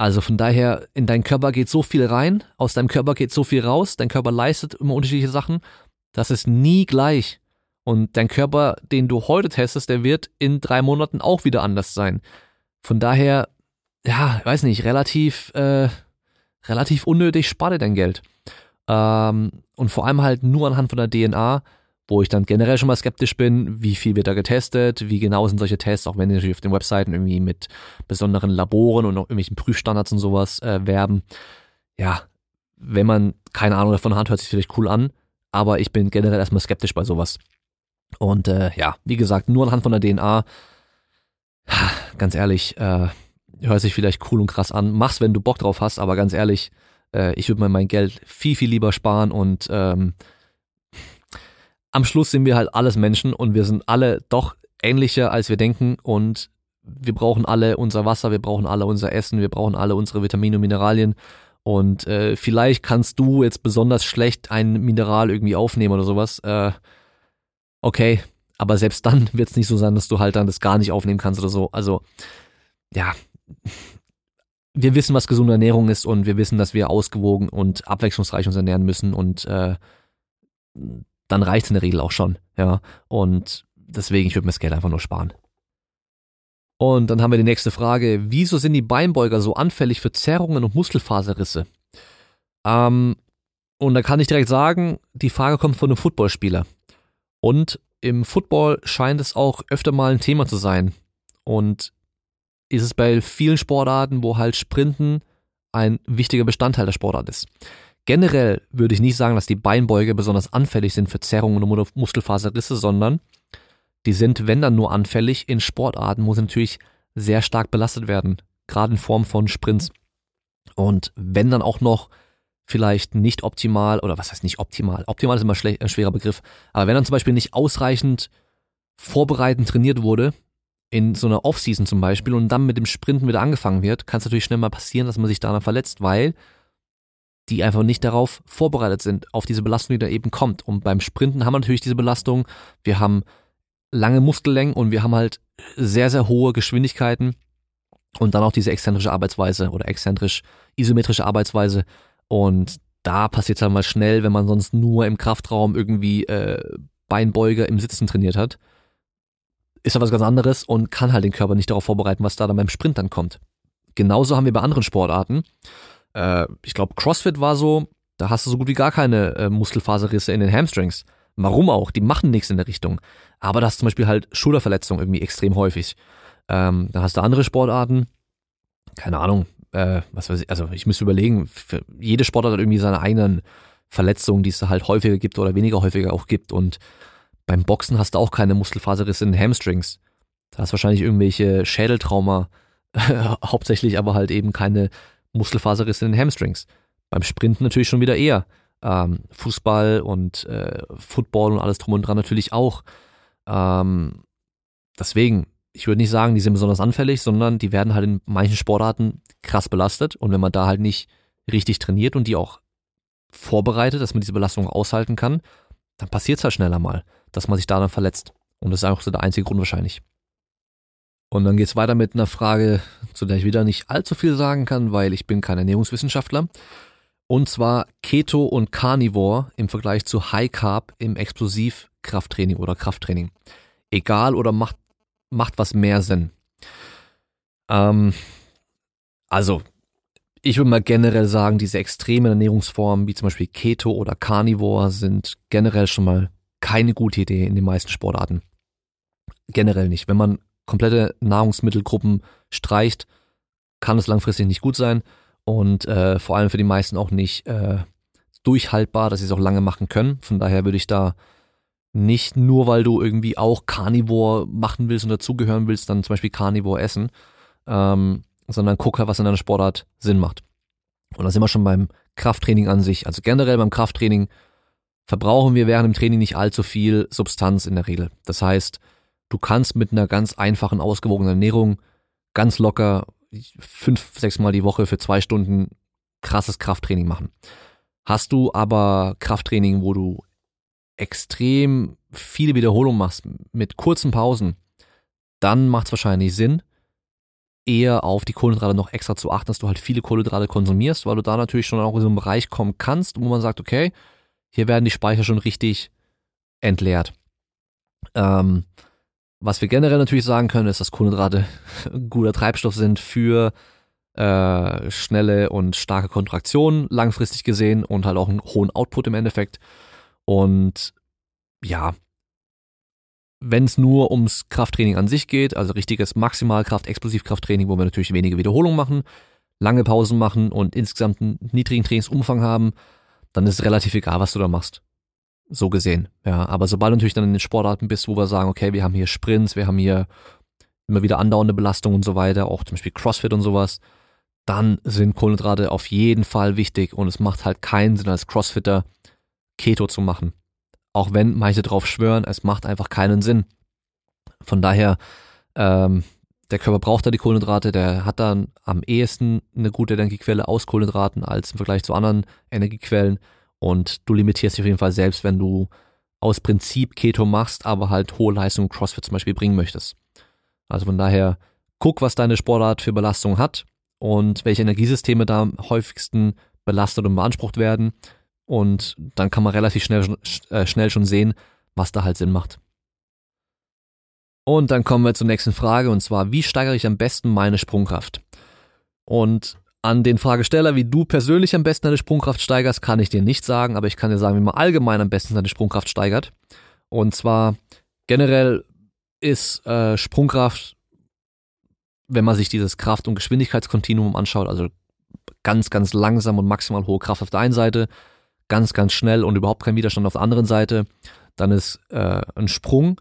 Also von daher, in deinen Körper geht so viel rein, aus deinem Körper geht so viel raus, dein Körper leistet immer unterschiedliche Sachen. Das ist nie gleich. Und dein Körper, den du heute testest, der wird in drei Monaten auch wieder anders sein. Von daher, ja, weiß nicht, relativ, äh, relativ unnötig spare dein Geld. Ähm, und vor allem halt nur anhand von der DNA, wo ich dann generell schon mal skeptisch bin, wie viel wird da getestet, wie genau sind solche Tests, auch wenn die natürlich auf den Webseiten irgendwie mit besonderen Laboren und auch irgendwelchen Prüfstandards und sowas äh, werben. Ja, wenn man keine Ahnung davon hat, hört sich vielleicht cool an, aber ich bin generell erstmal skeptisch bei sowas. Und äh, ja, wie gesagt, nur anhand von der DNA, ganz ehrlich, äh, hört sich vielleicht cool und krass an. Mach's, wenn du Bock drauf hast, aber ganz ehrlich, äh, ich würde mir mein Geld viel, viel lieber sparen und ähm, am Schluss sind wir halt alles Menschen und wir sind alle doch ähnlicher, als wir denken und wir brauchen alle unser Wasser, wir brauchen alle unser Essen, wir brauchen alle unsere Vitamine und Mineralien und äh, vielleicht kannst du jetzt besonders schlecht ein Mineral irgendwie aufnehmen oder sowas. Äh, okay, aber selbst dann wird es nicht so sein, dass du halt dann das gar nicht aufnehmen kannst oder so. Also ja, wir wissen, was gesunde Ernährung ist und wir wissen, dass wir ausgewogen und abwechslungsreich uns ernähren müssen und äh, dann reicht es in der Regel auch schon, ja. Und deswegen, ich würde mir das Geld einfach nur sparen. Und dann haben wir die nächste Frage. Wieso sind die Beinbeuger so anfällig für Zerrungen und Muskelfaserrisse? Ähm, und da kann ich direkt sagen, die Frage kommt von einem Footballspieler. Und im Football scheint es auch öfter mal ein Thema zu sein. Und ist es bei vielen Sportarten, wo halt Sprinten ein wichtiger Bestandteil der Sportart ist. Generell würde ich nicht sagen, dass die Beinbeuge besonders anfällig sind für Zerrungen und Muskelfaserrisse, sondern die sind, wenn dann nur anfällig, in Sportarten, wo sie natürlich sehr stark belastet werden, gerade in Form von Sprints. Und wenn dann auch noch vielleicht nicht optimal, oder was heißt nicht optimal? Optimal ist immer ein schwerer Begriff, aber wenn dann zum Beispiel nicht ausreichend vorbereitend trainiert wurde, in so einer Offseason zum Beispiel und dann mit dem Sprinten wieder angefangen wird, kann es natürlich schnell mal passieren, dass man sich daran verletzt, weil die einfach nicht darauf vorbereitet sind, auf diese Belastung, die da eben kommt. Und beim Sprinten haben wir natürlich diese Belastung. Wir haben lange Muskellängen und wir haben halt sehr, sehr hohe Geschwindigkeiten und dann auch diese exzentrische Arbeitsweise oder exzentrisch isometrische Arbeitsweise. Und da passiert es halt mal schnell, wenn man sonst nur im Kraftraum irgendwie äh, Beinbeuger im Sitzen trainiert hat ist ja was ganz anderes und kann halt den Körper nicht darauf vorbereiten, was da dann beim Sprint dann kommt. Genauso haben wir bei anderen Sportarten. Äh, ich glaube, CrossFit war so, da hast du so gut wie gar keine äh, Muskelfaserrisse in den Hamstrings. Warum auch? Die machen nichts in der Richtung. Aber da hast du zum Beispiel halt Schulterverletzungen irgendwie extrem häufig. Ähm, dann hast du andere Sportarten, keine Ahnung, äh, was weiß ich, also ich müsste überlegen, jede Sportart hat irgendwie seine eigenen Verletzungen, die es halt häufiger gibt oder weniger häufiger auch gibt. Und beim Boxen hast du auch keine Muskelfaserrisse in den Hamstrings. Da hast wahrscheinlich irgendwelche Schädeltrauma, hauptsächlich aber halt eben keine Muskelfaserrisse in den Hamstrings. Beim Sprinten natürlich schon wieder eher. Ähm, Fußball und äh, Football und alles drum und dran natürlich auch. Ähm, deswegen, ich würde nicht sagen, die sind besonders anfällig, sondern die werden halt in manchen Sportarten krass belastet und wenn man da halt nicht richtig trainiert und die auch vorbereitet, dass man diese Belastung aushalten kann, dann passiert es halt schneller mal dass man sich da dann verletzt. Und das ist einfach so der einzige Grund wahrscheinlich. Und dann geht's weiter mit einer Frage, zu der ich wieder nicht allzu viel sagen kann, weil ich bin kein Ernährungswissenschaftler. Und zwar Keto und Carnivore im Vergleich zu High Carb im Explosivkrafttraining oder Krafttraining. Egal oder macht, macht was mehr Sinn. Ähm, also, ich würde mal generell sagen, diese extremen Ernährungsformen wie zum Beispiel Keto oder Carnivore sind generell schon mal keine gute Idee in den meisten Sportarten. Generell nicht. Wenn man komplette Nahrungsmittelgruppen streicht, kann es langfristig nicht gut sein und äh, vor allem für die meisten auch nicht äh, durchhaltbar, dass sie es auch lange machen können. Von daher würde ich da nicht nur, weil du irgendwie auch Carnivore machen willst und dazugehören willst, dann zum Beispiel Carnivore essen, ähm, sondern guck halt, was in deiner Sportart Sinn macht. Und da sind wir schon beim Krafttraining an sich. Also generell beim Krafttraining verbrauchen wir während dem Training nicht allzu viel Substanz in der Regel. Das heißt, du kannst mit einer ganz einfachen, ausgewogenen Ernährung ganz locker fünf, sechs Mal die Woche für zwei Stunden krasses Krafttraining machen. Hast du aber Krafttraining, wo du extrem viele Wiederholungen machst mit kurzen Pausen, dann macht es wahrscheinlich Sinn, eher auf die Kohlenhydrate noch extra zu achten, dass du halt viele Kohlenhydrate konsumierst, weil du da natürlich schon auch in so einen Bereich kommen kannst, wo man sagt, okay, hier werden die Speicher schon richtig entleert. Ähm, was wir generell natürlich sagen können, ist, dass Kohlenhydrate guter Treibstoff sind für äh, schnelle und starke Kontraktionen, langfristig gesehen und halt auch einen hohen Output im Endeffekt. Und ja, wenn es nur ums Krafttraining an sich geht, also richtiges Maximalkraft, Explosivkrafttraining, wo wir natürlich wenige Wiederholungen machen, lange Pausen machen und insgesamt einen niedrigen Trainingsumfang haben, dann ist es relativ egal, was du da machst. So gesehen. Ja, aber sobald du natürlich dann in den Sportarten bist, wo wir sagen, okay, wir haben hier Sprints, wir haben hier immer wieder andauernde Belastung und so weiter, auch zum Beispiel CrossFit und sowas, dann sind Kohlenhydrate auf jeden Fall wichtig und es macht halt keinen Sinn als Crossfitter Keto zu machen. Auch wenn manche drauf schwören, es macht einfach keinen Sinn. Von daher, ähm, der Körper braucht da die Kohlenhydrate, der hat dann am ehesten eine gute Energiequelle aus Kohlenhydraten als im Vergleich zu anderen Energiequellen. Und du limitierst dich auf jeden Fall selbst, wenn du aus Prinzip Keto machst, aber halt hohe Leistung CrossFit zum Beispiel bringen möchtest. Also von daher, guck, was deine Sportart für Belastung hat und welche Energiesysteme da am häufigsten belastet und beansprucht werden. Und dann kann man relativ schnell, äh, schnell schon sehen, was da halt Sinn macht. Und dann kommen wir zur nächsten Frage und zwar, wie steigere ich am besten meine Sprungkraft? Und an den Fragesteller, wie du persönlich am besten deine Sprungkraft steigerst, kann ich dir nicht sagen, aber ich kann dir sagen, wie man allgemein am besten seine Sprungkraft steigert. Und zwar generell ist äh, Sprungkraft wenn man sich dieses Kraft- und Geschwindigkeitskontinuum anschaut, also ganz, ganz langsam und maximal hohe Kraft auf der einen Seite, ganz, ganz schnell und überhaupt kein Widerstand auf der anderen Seite, dann ist äh, ein Sprung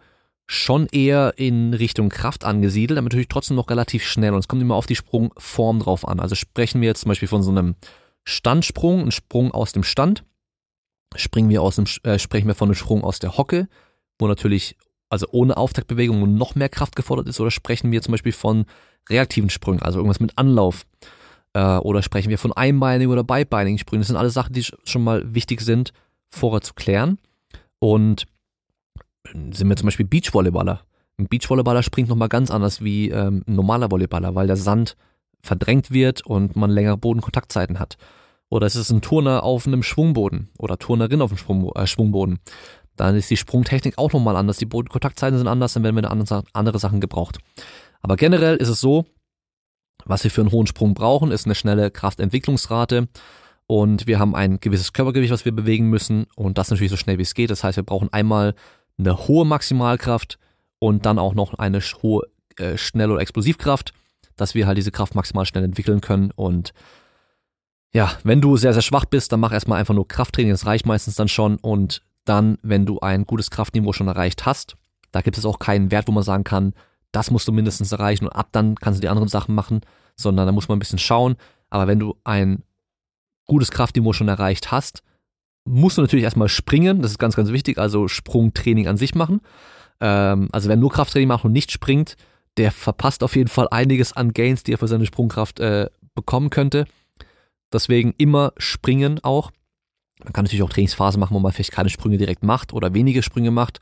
schon eher in Richtung Kraft angesiedelt, aber natürlich trotzdem noch relativ schnell. Und es kommt immer auf die Sprungform drauf an. Also sprechen wir jetzt zum Beispiel von so einem Standsprung, ein Sprung aus dem Stand, springen wir aus dem, äh, sprechen wir von einem Sprung aus der Hocke, wo natürlich also ohne Auftaktbewegung noch mehr Kraft gefordert ist, oder sprechen wir zum Beispiel von reaktiven Sprüngen, also irgendwas mit Anlauf. Äh, oder sprechen wir von einbeinigen oder beibeinigen Sprüngen. Das sind alles Sachen, die schon mal wichtig sind, vorher zu klären. Und sind wir zum Beispiel Beachvolleyballer. Ein Beachvolleyballer springt nochmal ganz anders wie ähm, ein normaler Volleyballer, weil der Sand verdrängt wird und man längere Bodenkontaktzeiten hat. Oder es ist ein Turner auf einem Schwungboden oder Turnerin auf einem äh, Schwungboden dann ist die Sprungtechnik auch nochmal anders. Die Bodenkontaktzeiten sind anders, dann werden wir andere, andere Sachen gebraucht. Aber generell ist es so, was wir für einen hohen Sprung brauchen, ist eine schnelle Kraftentwicklungsrate. Und wir haben ein gewisses Körpergewicht, was wir bewegen müssen. Und das natürlich so schnell wie es geht. Das heißt, wir brauchen einmal eine hohe Maximalkraft und dann auch noch eine hohe äh, Schnell- oder Explosivkraft, dass wir halt diese Kraft maximal schnell entwickeln können. Und ja, wenn du sehr, sehr schwach bist, dann mach erstmal einfach nur Krafttraining. Das reicht meistens dann schon. Und dann, wenn du ein gutes Kraftniveau schon erreicht hast, da gibt es auch keinen Wert, wo man sagen kann, das musst du mindestens erreichen und ab dann kannst du die anderen Sachen machen, sondern da muss man ein bisschen schauen. Aber wenn du ein gutes Kraftniveau schon erreicht hast, musst du natürlich erstmal springen, das ist ganz, ganz wichtig, also Sprungtraining an sich machen. Ähm, also wer nur Krafttraining macht und nicht springt, der verpasst auf jeden Fall einiges an Gains, die er für seine Sprungkraft äh, bekommen könnte. Deswegen immer springen auch. Man kann natürlich auch Trainingsphasen machen, wo man vielleicht keine Sprünge direkt macht oder wenige Sprünge macht.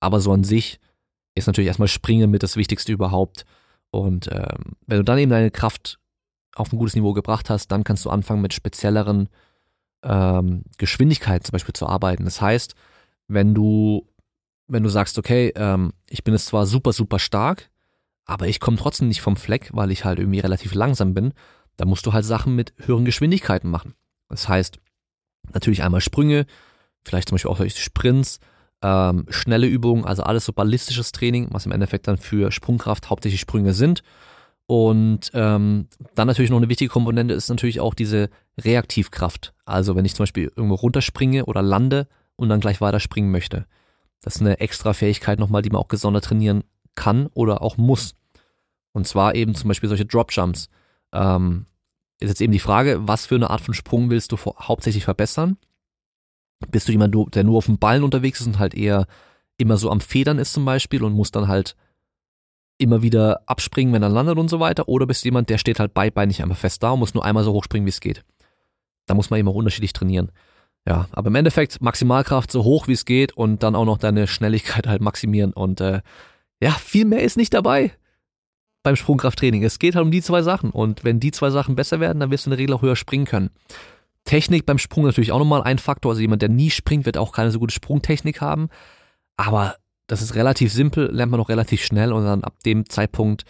Aber so an sich ist natürlich erstmal Springen mit das Wichtigste überhaupt. Und ähm, wenn du dann eben deine Kraft auf ein gutes Niveau gebracht hast, dann kannst du anfangen mit spezielleren ähm, Geschwindigkeiten zum Beispiel zu arbeiten. Das heißt, wenn du, wenn du sagst, okay, ähm, ich bin jetzt zwar super, super stark, aber ich komme trotzdem nicht vom Fleck, weil ich halt irgendwie relativ langsam bin, dann musst du halt Sachen mit höheren Geschwindigkeiten machen. Das heißt, Natürlich einmal Sprünge, vielleicht zum Beispiel auch solche Sprints, ähm, schnelle Übungen, also alles so ballistisches Training, was im Endeffekt dann für Sprungkraft hauptsächlich Sprünge sind. Und ähm, dann natürlich noch eine wichtige Komponente ist natürlich auch diese Reaktivkraft. Also wenn ich zum Beispiel irgendwo runterspringe oder lande und dann gleich weiter springen möchte. Das ist eine extra Fähigkeit nochmal, die man auch gesondert trainieren kann oder auch muss. Und zwar eben zum Beispiel solche Drop Jumps. Ähm, ist jetzt eben die Frage, was für eine Art von Sprung willst du hauptsächlich verbessern? Bist du jemand, der nur auf dem Ballen unterwegs ist und halt eher immer so am Federn ist zum Beispiel und muss dann halt immer wieder abspringen, wenn er landet und so weiter? Oder bist du jemand, der steht halt beibeinig einmal fest da und muss nur einmal so hoch springen, wie es geht? Da muss man eben auch unterschiedlich trainieren. Ja, aber im Endeffekt Maximalkraft so hoch wie es geht und dann auch noch deine Schnelligkeit halt maximieren und äh, ja, viel mehr ist nicht dabei beim Sprungkrafttraining. Es geht halt um die zwei Sachen. Und wenn die zwei Sachen besser werden, dann wirst du in der Regel auch höher springen können. Technik beim Sprung natürlich auch nochmal ein Faktor. Also jemand, der nie springt, wird auch keine so gute Sprungtechnik haben. Aber das ist relativ simpel, lernt man auch relativ schnell und dann ab dem Zeitpunkt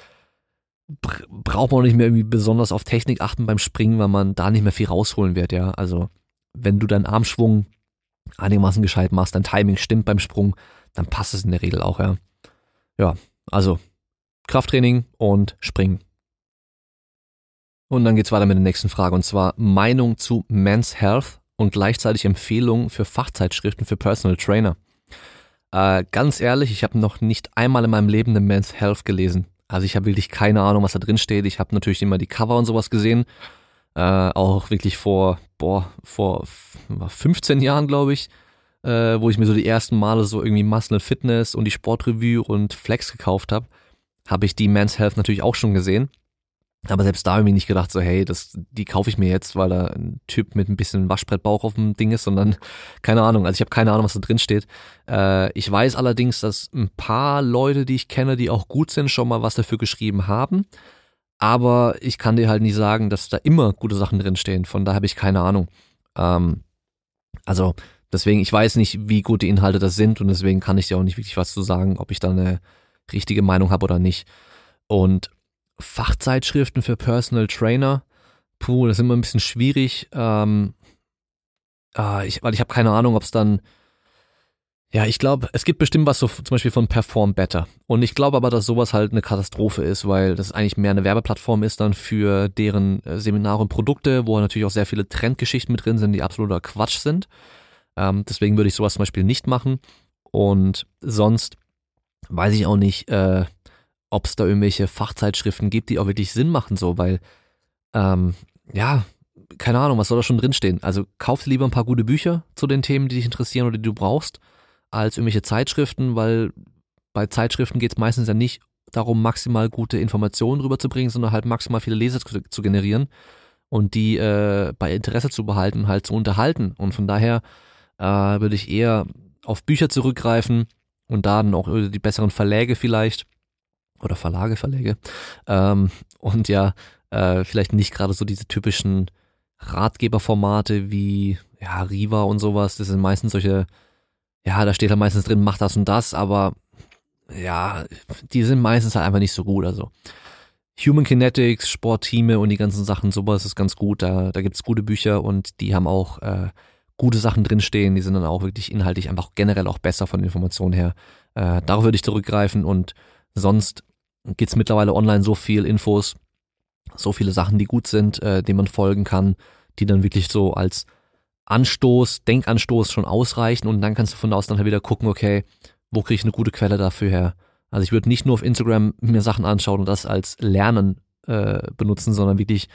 braucht man auch nicht mehr irgendwie besonders auf Technik achten beim Springen, weil man da nicht mehr viel rausholen wird, ja. Also wenn du deinen Armschwung einigermaßen gescheit machst, dein Timing stimmt beim Sprung, dann passt es in der Regel auch, ja. Ja, also Krafttraining und Springen. Und dann geht's weiter mit der nächsten Frage und zwar Meinung zu Men's Health und gleichzeitig Empfehlungen für Fachzeitschriften für Personal Trainer. Äh, ganz ehrlich, ich habe noch nicht einmal in meinem Leben eine Men's Health gelesen. Also ich habe wirklich keine Ahnung, was da drin steht. Ich habe natürlich immer die Cover und sowas gesehen. Äh, auch wirklich vor, boah, vor 15 Jahren, glaube ich, äh, wo ich mir so die ersten Male so irgendwie Muscle Fitness und die Sportrevue und Flex gekauft habe, habe ich die Men's Health natürlich auch schon gesehen. Aber selbst da habe ich nicht gedacht, so, hey, das, die kaufe ich mir jetzt, weil da ein Typ mit ein bisschen Waschbrettbauch auf dem Ding ist, sondern keine Ahnung. Also ich habe keine Ahnung, was da drin steht. Äh, ich weiß allerdings, dass ein paar Leute, die ich kenne, die auch gut sind, schon mal was dafür geschrieben haben. Aber ich kann dir halt nicht sagen, dass da immer gute Sachen drin stehen. Von da habe ich keine Ahnung. Ähm, also deswegen, ich weiß nicht, wie gut die Inhalte das sind und deswegen kann ich dir auch nicht wirklich was zu sagen, ob ich da eine richtige Meinung habe oder nicht. Und Fachzeitschriften für Personal Trainer, puh, das ist immer ein bisschen schwierig, ähm, äh, ich, weil ich habe keine Ahnung, ob es dann, ja, ich glaube, es gibt bestimmt was so zum Beispiel von Perform Better. Und ich glaube aber, dass sowas halt eine Katastrophe ist, weil das eigentlich mehr eine Werbeplattform ist dann für deren äh, Seminare und Produkte, wo natürlich auch sehr viele Trendgeschichten mit drin sind, die absoluter Quatsch sind. Ähm, deswegen würde ich sowas zum Beispiel nicht machen. Und sonst weiß ich auch nicht, äh, ob es da irgendwelche Fachzeitschriften gibt, die auch wirklich Sinn machen, so, weil, ähm, ja, keine Ahnung, was soll da schon drinstehen? Also kauf lieber ein paar gute Bücher zu den Themen, die dich interessieren oder die du brauchst, als irgendwelche Zeitschriften, weil bei Zeitschriften geht es meistens ja nicht darum, maximal gute Informationen rüberzubringen, sondern halt maximal viele Leser zu, zu generieren und die äh, bei Interesse zu behalten und halt zu unterhalten. Und von daher äh, würde ich eher auf Bücher zurückgreifen und da dann auch die besseren Verläge vielleicht oder Verlage, Verläge. Ähm, und ja, äh, vielleicht nicht gerade so diese typischen Ratgeberformate wie ja, Riva und sowas. Das sind meistens solche, ja, da steht halt meistens drin, mach das und das, aber ja, die sind meistens halt einfach nicht so gut. Also Human Kinetics, Sportteame und die ganzen Sachen, sowas ist ganz gut. Da, da gibt's gute Bücher und die haben auch äh, gute Sachen drinstehen. Die sind dann auch wirklich inhaltlich einfach generell auch besser von Informationen her. Äh, darauf würde ich zurückgreifen und sonst gibt's mittlerweile online so viel Infos, so viele Sachen, die gut sind, äh, denen man folgen kann, die dann wirklich so als Anstoß, Denkanstoß schon ausreichen und dann kannst du von da aus dann halt wieder gucken, okay, wo kriege ich eine gute Quelle dafür her? Also ich würde nicht nur auf Instagram mir Sachen anschauen und das als Lernen äh, benutzen, sondern wirklich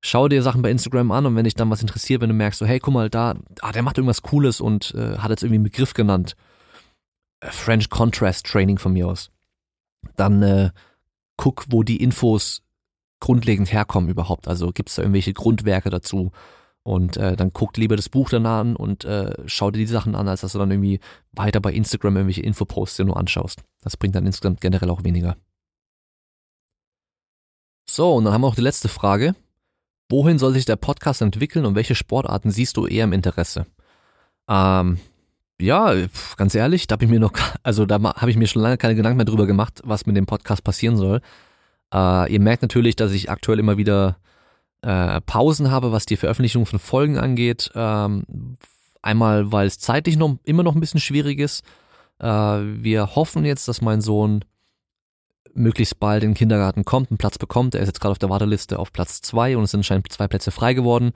schau dir Sachen bei Instagram an und wenn dich dann was interessiert, wenn du merkst, so hey, guck mal, da, ah, der macht irgendwas Cooles und äh, hat jetzt irgendwie einen Begriff genannt, äh, French Contrast Training von mir aus dann äh, guck, wo die Infos grundlegend herkommen überhaupt. Also gibt es da irgendwelche Grundwerke dazu? Und äh, dann guck lieber das Buch danach an und äh, schau dir die Sachen an, als dass du dann irgendwie weiter bei Instagram irgendwelche Infoposts dir nur anschaust. Das bringt dann insgesamt generell auch weniger. So, und dann haben wir auch die letzte Frage. Wohin soll sich der Podcast entwickeln und welche Sportarten siehst du eher im Interesse? Ähm, ja, ganz ehrlich, da habe ich mir noch, also da habe ich mir schon lange keine Gedanken mehr drüber gemacht, was mit dem Podcast passieren soll. Äh, ihr merkt natürlich, dass ich aktuell immer wieder äh, Pausen habe, was die Veröffentlichung von Folgen angeht. Ähm, einmal, weil es zeitlich noch immer noch ein bisschen schwierig ist. Äh, wir hoffen jetzt, dass mein Sohn möglichst bald in den Kindergarten kommt, einen Platz bekommt. Er ist jetzt gerade auf der Warteliste auf Platz zwei und es sind anscheinend zwei Plätze frei geworden.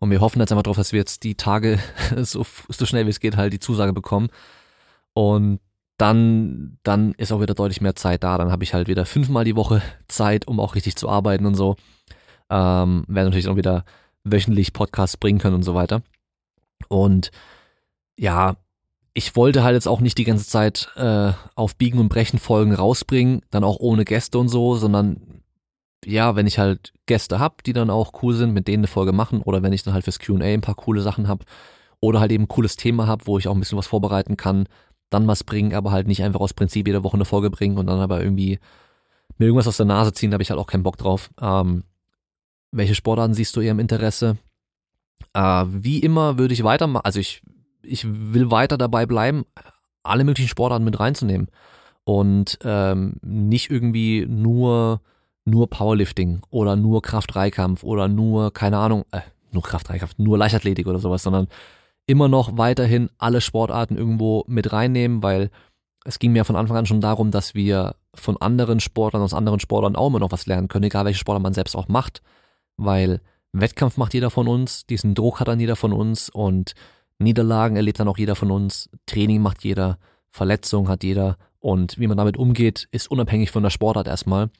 Und wir hoffen jetzt einfach darauf, dass wir jetzt die Tage so, so schnell wie es geht halt die Zusage bekommen. Und dann, dann ist auch wieder deutlich mehr Zeit da. Dann habe ich halt wieder fünfmal die Woche Zeit, um auch richtig zu arbeiten und so. Ähm, werden natürlich auch wieder wöchentlich Podcasts bringen können und so weiter. Und ja, ich wollte halt jetzt auch nicht die ganze Zeit äh, auf Biegen und Brechen Folgen rausbringen, dann auch ohne Gäste und so, sondern ja, wenn ich halt Gäste hab, die dann auch cool sind, mit denen eine Folge machen, oder wenn ich dann halt fürs QA ein paar coole Sachen hab, oder halt eben ein cooles Thema hab, wo ich auch ein bisschen was vorbereiten kann, dann was bringen, aber halt nicht einfach aus Prinzip jede Woche eine Folge bringen und dann aber irgendwie mir irgendwas aus der Nase ziehen, da habe ich halt auch keinen Bock drauf. Ähm, welche Sportarten siehst du eher im Interesse? Äh, wie immer würde ich weitermachen, also ich, ich will weiter dabei bleiben, alle möglichen Sportarten mit reinzunehmen und ähm, nicht irgendwie nur nur Powerlifting oder nur Kraft-Dreikampf oder nur keine Ahnung, äh, nur Kraft-Dreikampf, nur Leichtathletik oder sowas, sondern immer noch weiterhin alle Sportarten irgendwo mit reinnehmen, weil es ging mir von Anfang an schon darum, dass wir von anderen Sportlern aus anderen Sportlern auch immer noch was lernen können, egal welche Sportler man selbst auch macht, weil Wettkampf macht jeder von uns, diesen Druck hat dann jeder von uns und Niederlagen erlebt dann auch jeder von uns, Training macht jeder, Verletzungen hat jeder und wie man damit umgeht, ist unabhängig von der Sportart erstmal.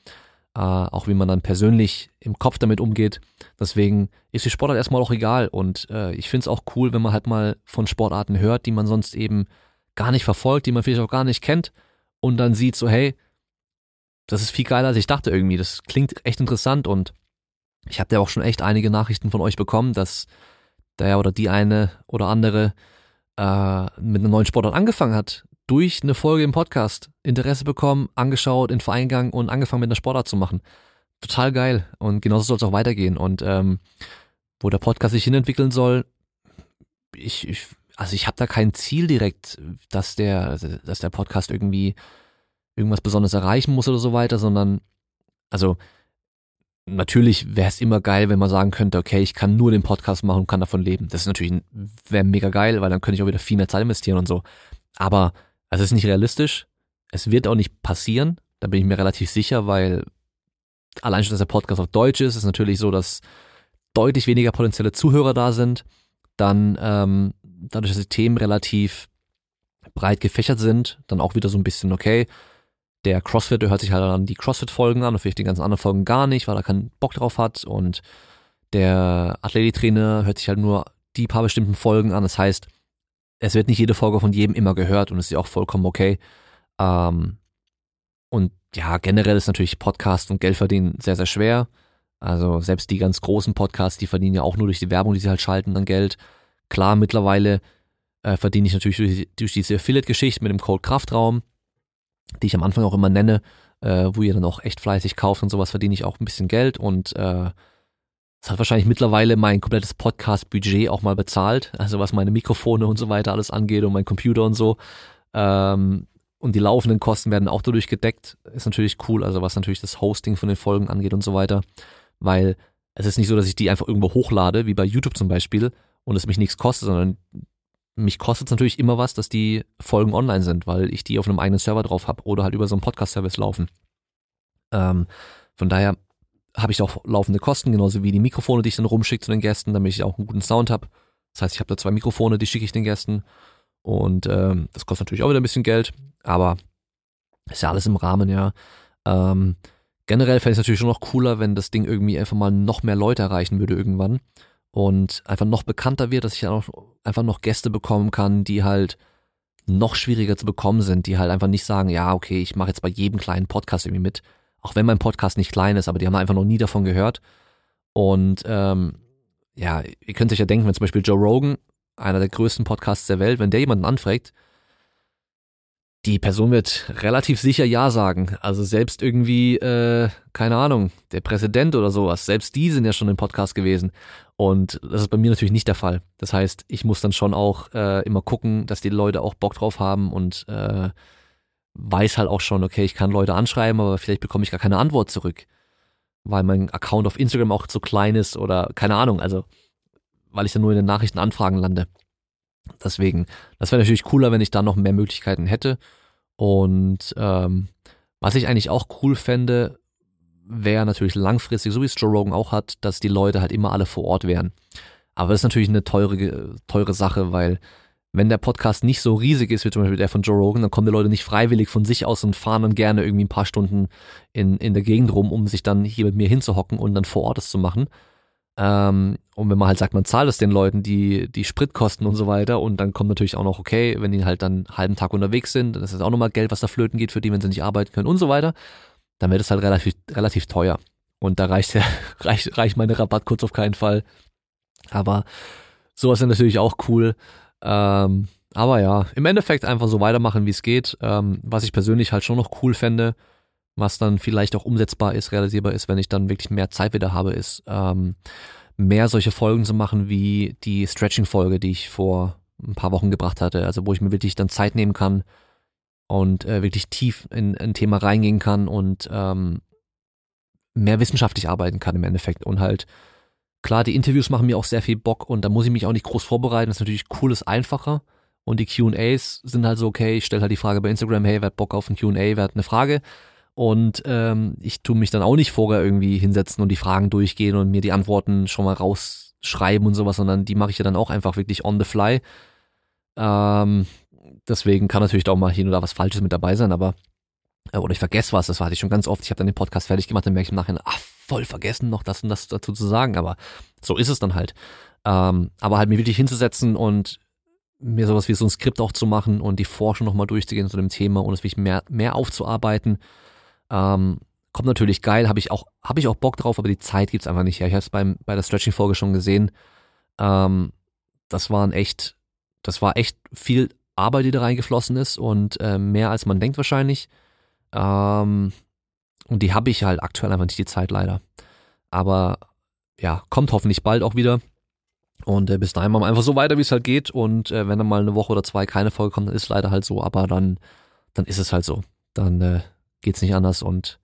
Äh, auch wie man dann persönlich im Kopf damit umgeht. Deswegen ist die Sportart erstmal auch egal und äh, ich finde es auch cool, wenn man halt mal von Sportarten hört, die man sonst eben gar nicht verfolgt, die man vielleicht auch gar nicht kennt und dann sieht so, hey, das ist viel geiler, als ich dachte irgendwie. Das klingt echt interessant und ich habe ja auch schon echt einige Nachrichten von euch bekommen, dass der oder die eine oder andere äh, mit einer neuen Sportart angefangen hat, durch eine Folge im Podcast Interesse bekommen, angeschaut, in Verein gegangen und angefangen mit einer Sportart zu machen. Total geil und genauso soll es auch weitergehen und ähm, wo der Podcast sich hinentwickeln soll, ich, ich also ich habe da kein Ziel direkt, dass der, dass der Podcast irgendwie irgendwas Besonderes erreichen muss oder so weiter, sondern also natürlich wäre es immer geil, wenn man sagen könnte, okay, ich kann nur den Podcast machen und kann davon leben. Das ist natürlich wäre mega geil, weil dann könnte ich auch wieder viel mehr Zeit investieren und so. Aber es ist nicht realistisch. Es wird auch nicht passieren. Da bin ich mir relativ sicher, weil allein schon, dass der Podcast auf Deutsch ist, ist natürlich so, dass deutlich weniger potenzielle Zuhörer da sind. Dann ähm, dadurch, dass die Themen relativ breit gefächert sind, dann auch wieder so ein bisschen okay der Crossfit, der hört sich halt an die Crossfit-Folgen an und vielleicht die ganzen anderen Folgen gar nicht, weil er keinen Bock drauf hat. Und der Athletiktrainer hört sich halt nur die paar bestimmten Folgen an. Das heißt, es wird nicht jede Folge von jedem immer gehört und es ist ja auch vollkommen okay. Ähm, und ja, generell ist natürlich Podcast und Geld verdienen sehr, sehr schwer. Also selbst die ganz großen Podcasts, die verdienen ja auch nur durch die Werbung, die sie halt schalten, dann Geld. Klar, mittlerweile äh, verdiene ich natürlich durch, durch diese Affiliate-Geschichte mit dem Code Kraftraum die ich am Anfang auch immer nenne, äh, wo ihr dann auch echt fleißig kauft und sowas, verdiene ich auch ein bisschen Geld und äh, das hat wahrscheinlich mittlerweile mein komplettes Podcast-Budget auch mal bezahlt, also was meine Mikrofone und so weiter alles angeht und mein Computer und so. Ähm, und die laufenden Kosten werden auch dadurch gedeckt. Ist natürlich cool, also was natürlich das Hosting von den Folgen angeht und so weiter. Weil es ist nicht so, dass ich die einfach irgendwo hochlade, wie bei YouTube zum Beispiel, und es mich nichts kostet, sondern mich kostet es natürlich immer was, dass die Folgen online sind, weil ich die auf einem eigenen Server drauf habe oder halt über so einen Podcast-Service laufen. Ähm, von daher habe ich auch laufende Kosten, genauso wie die Mikrofone, die ich dann rumschicke zu den Gästen, damit ich auch einen guten Sound habe. Das heißt, ich habe da zwei Mikrofone, die schicke ich den Gästen. Und ähm, das kostet natürlich auch wieder ein bisschen Geld, aber ist ja alles im Rahmen, ja. Ähm, generell fände ich es natürlich schon noch cooler, wenn das Ding irgendwie einfach mal noch mehr Leute erreichen würde irgendwann und einfach noch bekannter wird, dass ich auch einfach noch Gäste bekommen kann, die halt noch schwieriger zu bekommen sind, die halt einfach nicht sagen, ja, okay, ich mache jetzt bei jedem kleinen Podcast irgendwie mit, auch wenn mein Podcast nicht klein ist, aber die haben einfach noch nie davon gehört. Und ähm, ja, ihr könnt euch ja denken, wenn zum Beispiel Joe Rogan, einer der größten Podcasts der Welt, wenn der jemanden anfragt, die Person wird relativ sicher Ja sagen. Also selbst irgendwie, äh, keine Ahnung, der Präsident oder sowas, selbst die sind ja schon im Podcast gewesen. Und das ist bei mir natürlich nicht der Fall. Das heißt, ich muss dann schon auch äh, immer gucken, dass die Leute auch Bock drauf haben und äh, weiß halt auch schon, okay, ich kann Leute anschreiben, aber vielleicht bekomme ich gar keine Antwort zurück. Weil mein Account auf Instagram auch zu klein ist oder keine Ahnung, also weil ich dann nur in den Nachrichtenanfragen lande. Deswegen, das wäre natürlich cooler, wenn ich da noch mehr Möglichkeiten hätte. Und ähm, was ich eigentlich auch cool fände, wäre natürlich langfristig, so wie es Joe Rogan auch hat, dass die Leute halt immer alle vor Ort wären. Aber das ist natürlich eine teure, teure Sache, weil wenn der Podcast nicht so riesig ist, wie zum Beispiel der von Joe Rogan, dann kommen die Leute nicht freiwillig von sich aus und fahren dann gerne irgendwie ein paar Stunden in, in der Gegend rum, um sich dann hier mit mir hinzuhocken und dann vor Ort das zu machen. Ähm, und wenn man halt sagt, man zahlt es den Leuten die, die Spritkosten und so weiter und dann kommt natürlich auch noch, okay, wenn die halt dann einen halben Tag unterwegs sind, dann ist das auch nochmal Geld, was da flöten geht für die, wenn sie nicht arbeiten können und so weiter, dann wird es halt relativ, relativ teuer. Und da reicht, reicht, reicht meine Rabattcodes auf keinen Fall. Aber sowas ist natürlich auch cool. Ähm, aber ja, im Endeffekt einfach so weitermachen, wie es geht. Ähm, was ich persönlich halt schon noch cool fände, was dann vielleicht auch umsetzbar ist, realisierbar ist, wenn ich dann wirklich mehr Zeit wieder habe, ist ähm, mehr solche Folgen zu machen wie die Stretching-Folge, die ich vor ein paar Wochen gebracht hatte. Also wo ich mir wirklich dann Zeit nehmen kann und äh, wirklich tief in ein Thema reingehen kann und ähm, mehr wissenschaftlich arbeiten kann im Endeffekt und halt klar, die Interviews machen mir auch sehr viel Bock und da muss ich mich auch nicht groß vorbereiten. Das ist natürlich cool, ist einfacher. Und die QAs sind halt so, okay, ich stelle halt die Frage bei Instagram, hey, wer hat Bock auf ein QA, wer hat eine Frage? Und ähm, ich tue mich dann auch nicht vorher irgendwie hinsetzen und die Fragen durchgehen und mir die Antworten schon mal rausschreiben und sowas, sondern die mache ich ja dann auch einfach wirklich on the fly. Ähm, deswegen kann natürlich da auch mal hin oder was Falsches mit dabei sein, aber oder ich vergesse was, das hatte ich schon ganz oft. Ich habe dann den Podcast fertig gemacht, dann merke ich im Nachhinein, ach, voll vergessen, noch das und das dazu zu sagen, aber so ist es dann halt. Ähm, aber halt mir wirklich hinzusetzen und mir sowas wie so ein Skript auch zu machen und die Forschung nochmal durchzugehen zu dem Thema und es wirklich mehr, mehr aufzuarbeiten. Ähm, kommt natürlich geil, habe ich auch, habe ich auch Bock drauf, aber die Zeit gibt's einfach nicht her. Ich habe es bei der Stretching-Folge schon gesehen. Ähm, das waren echt, das war echt viel Arbeit, die da reingeflossen ist und äh, mehr als man denkt wahrscheinlich. Ähm, und die habe ich halt aktuell einfach nicht die Zeit leider. Aber ja, kommt hoffentlich bald auch wieder. Und äh, bis dahin machen wir einfach so weiter, wie es halt geht. Und äh, wenn dann mal eine Woche oder zwei keine Folge kommt, dann ist leider halt so. Aber dann, dann ist es halt so. Dann äh, geht's nicht anders und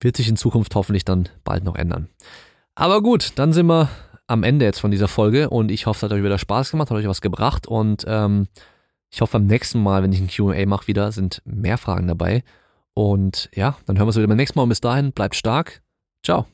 wird sich in Zukunft hoffentlich dann bald noch ändern. Aber gut, dann sind wir am Ende jetzt von dieser Folge und ich hoffe, es hat euch wieder Spaß gemacht, hat euch was gebracht und ähm, ich hoffe beim nächsten Mal, wenn ich ein QA mache, wieder sind mehr Fragen dabei. Und ja, dann hören wir uns wieder beim nächsten Mal. Bis dahin, bleibt stark. Ciao.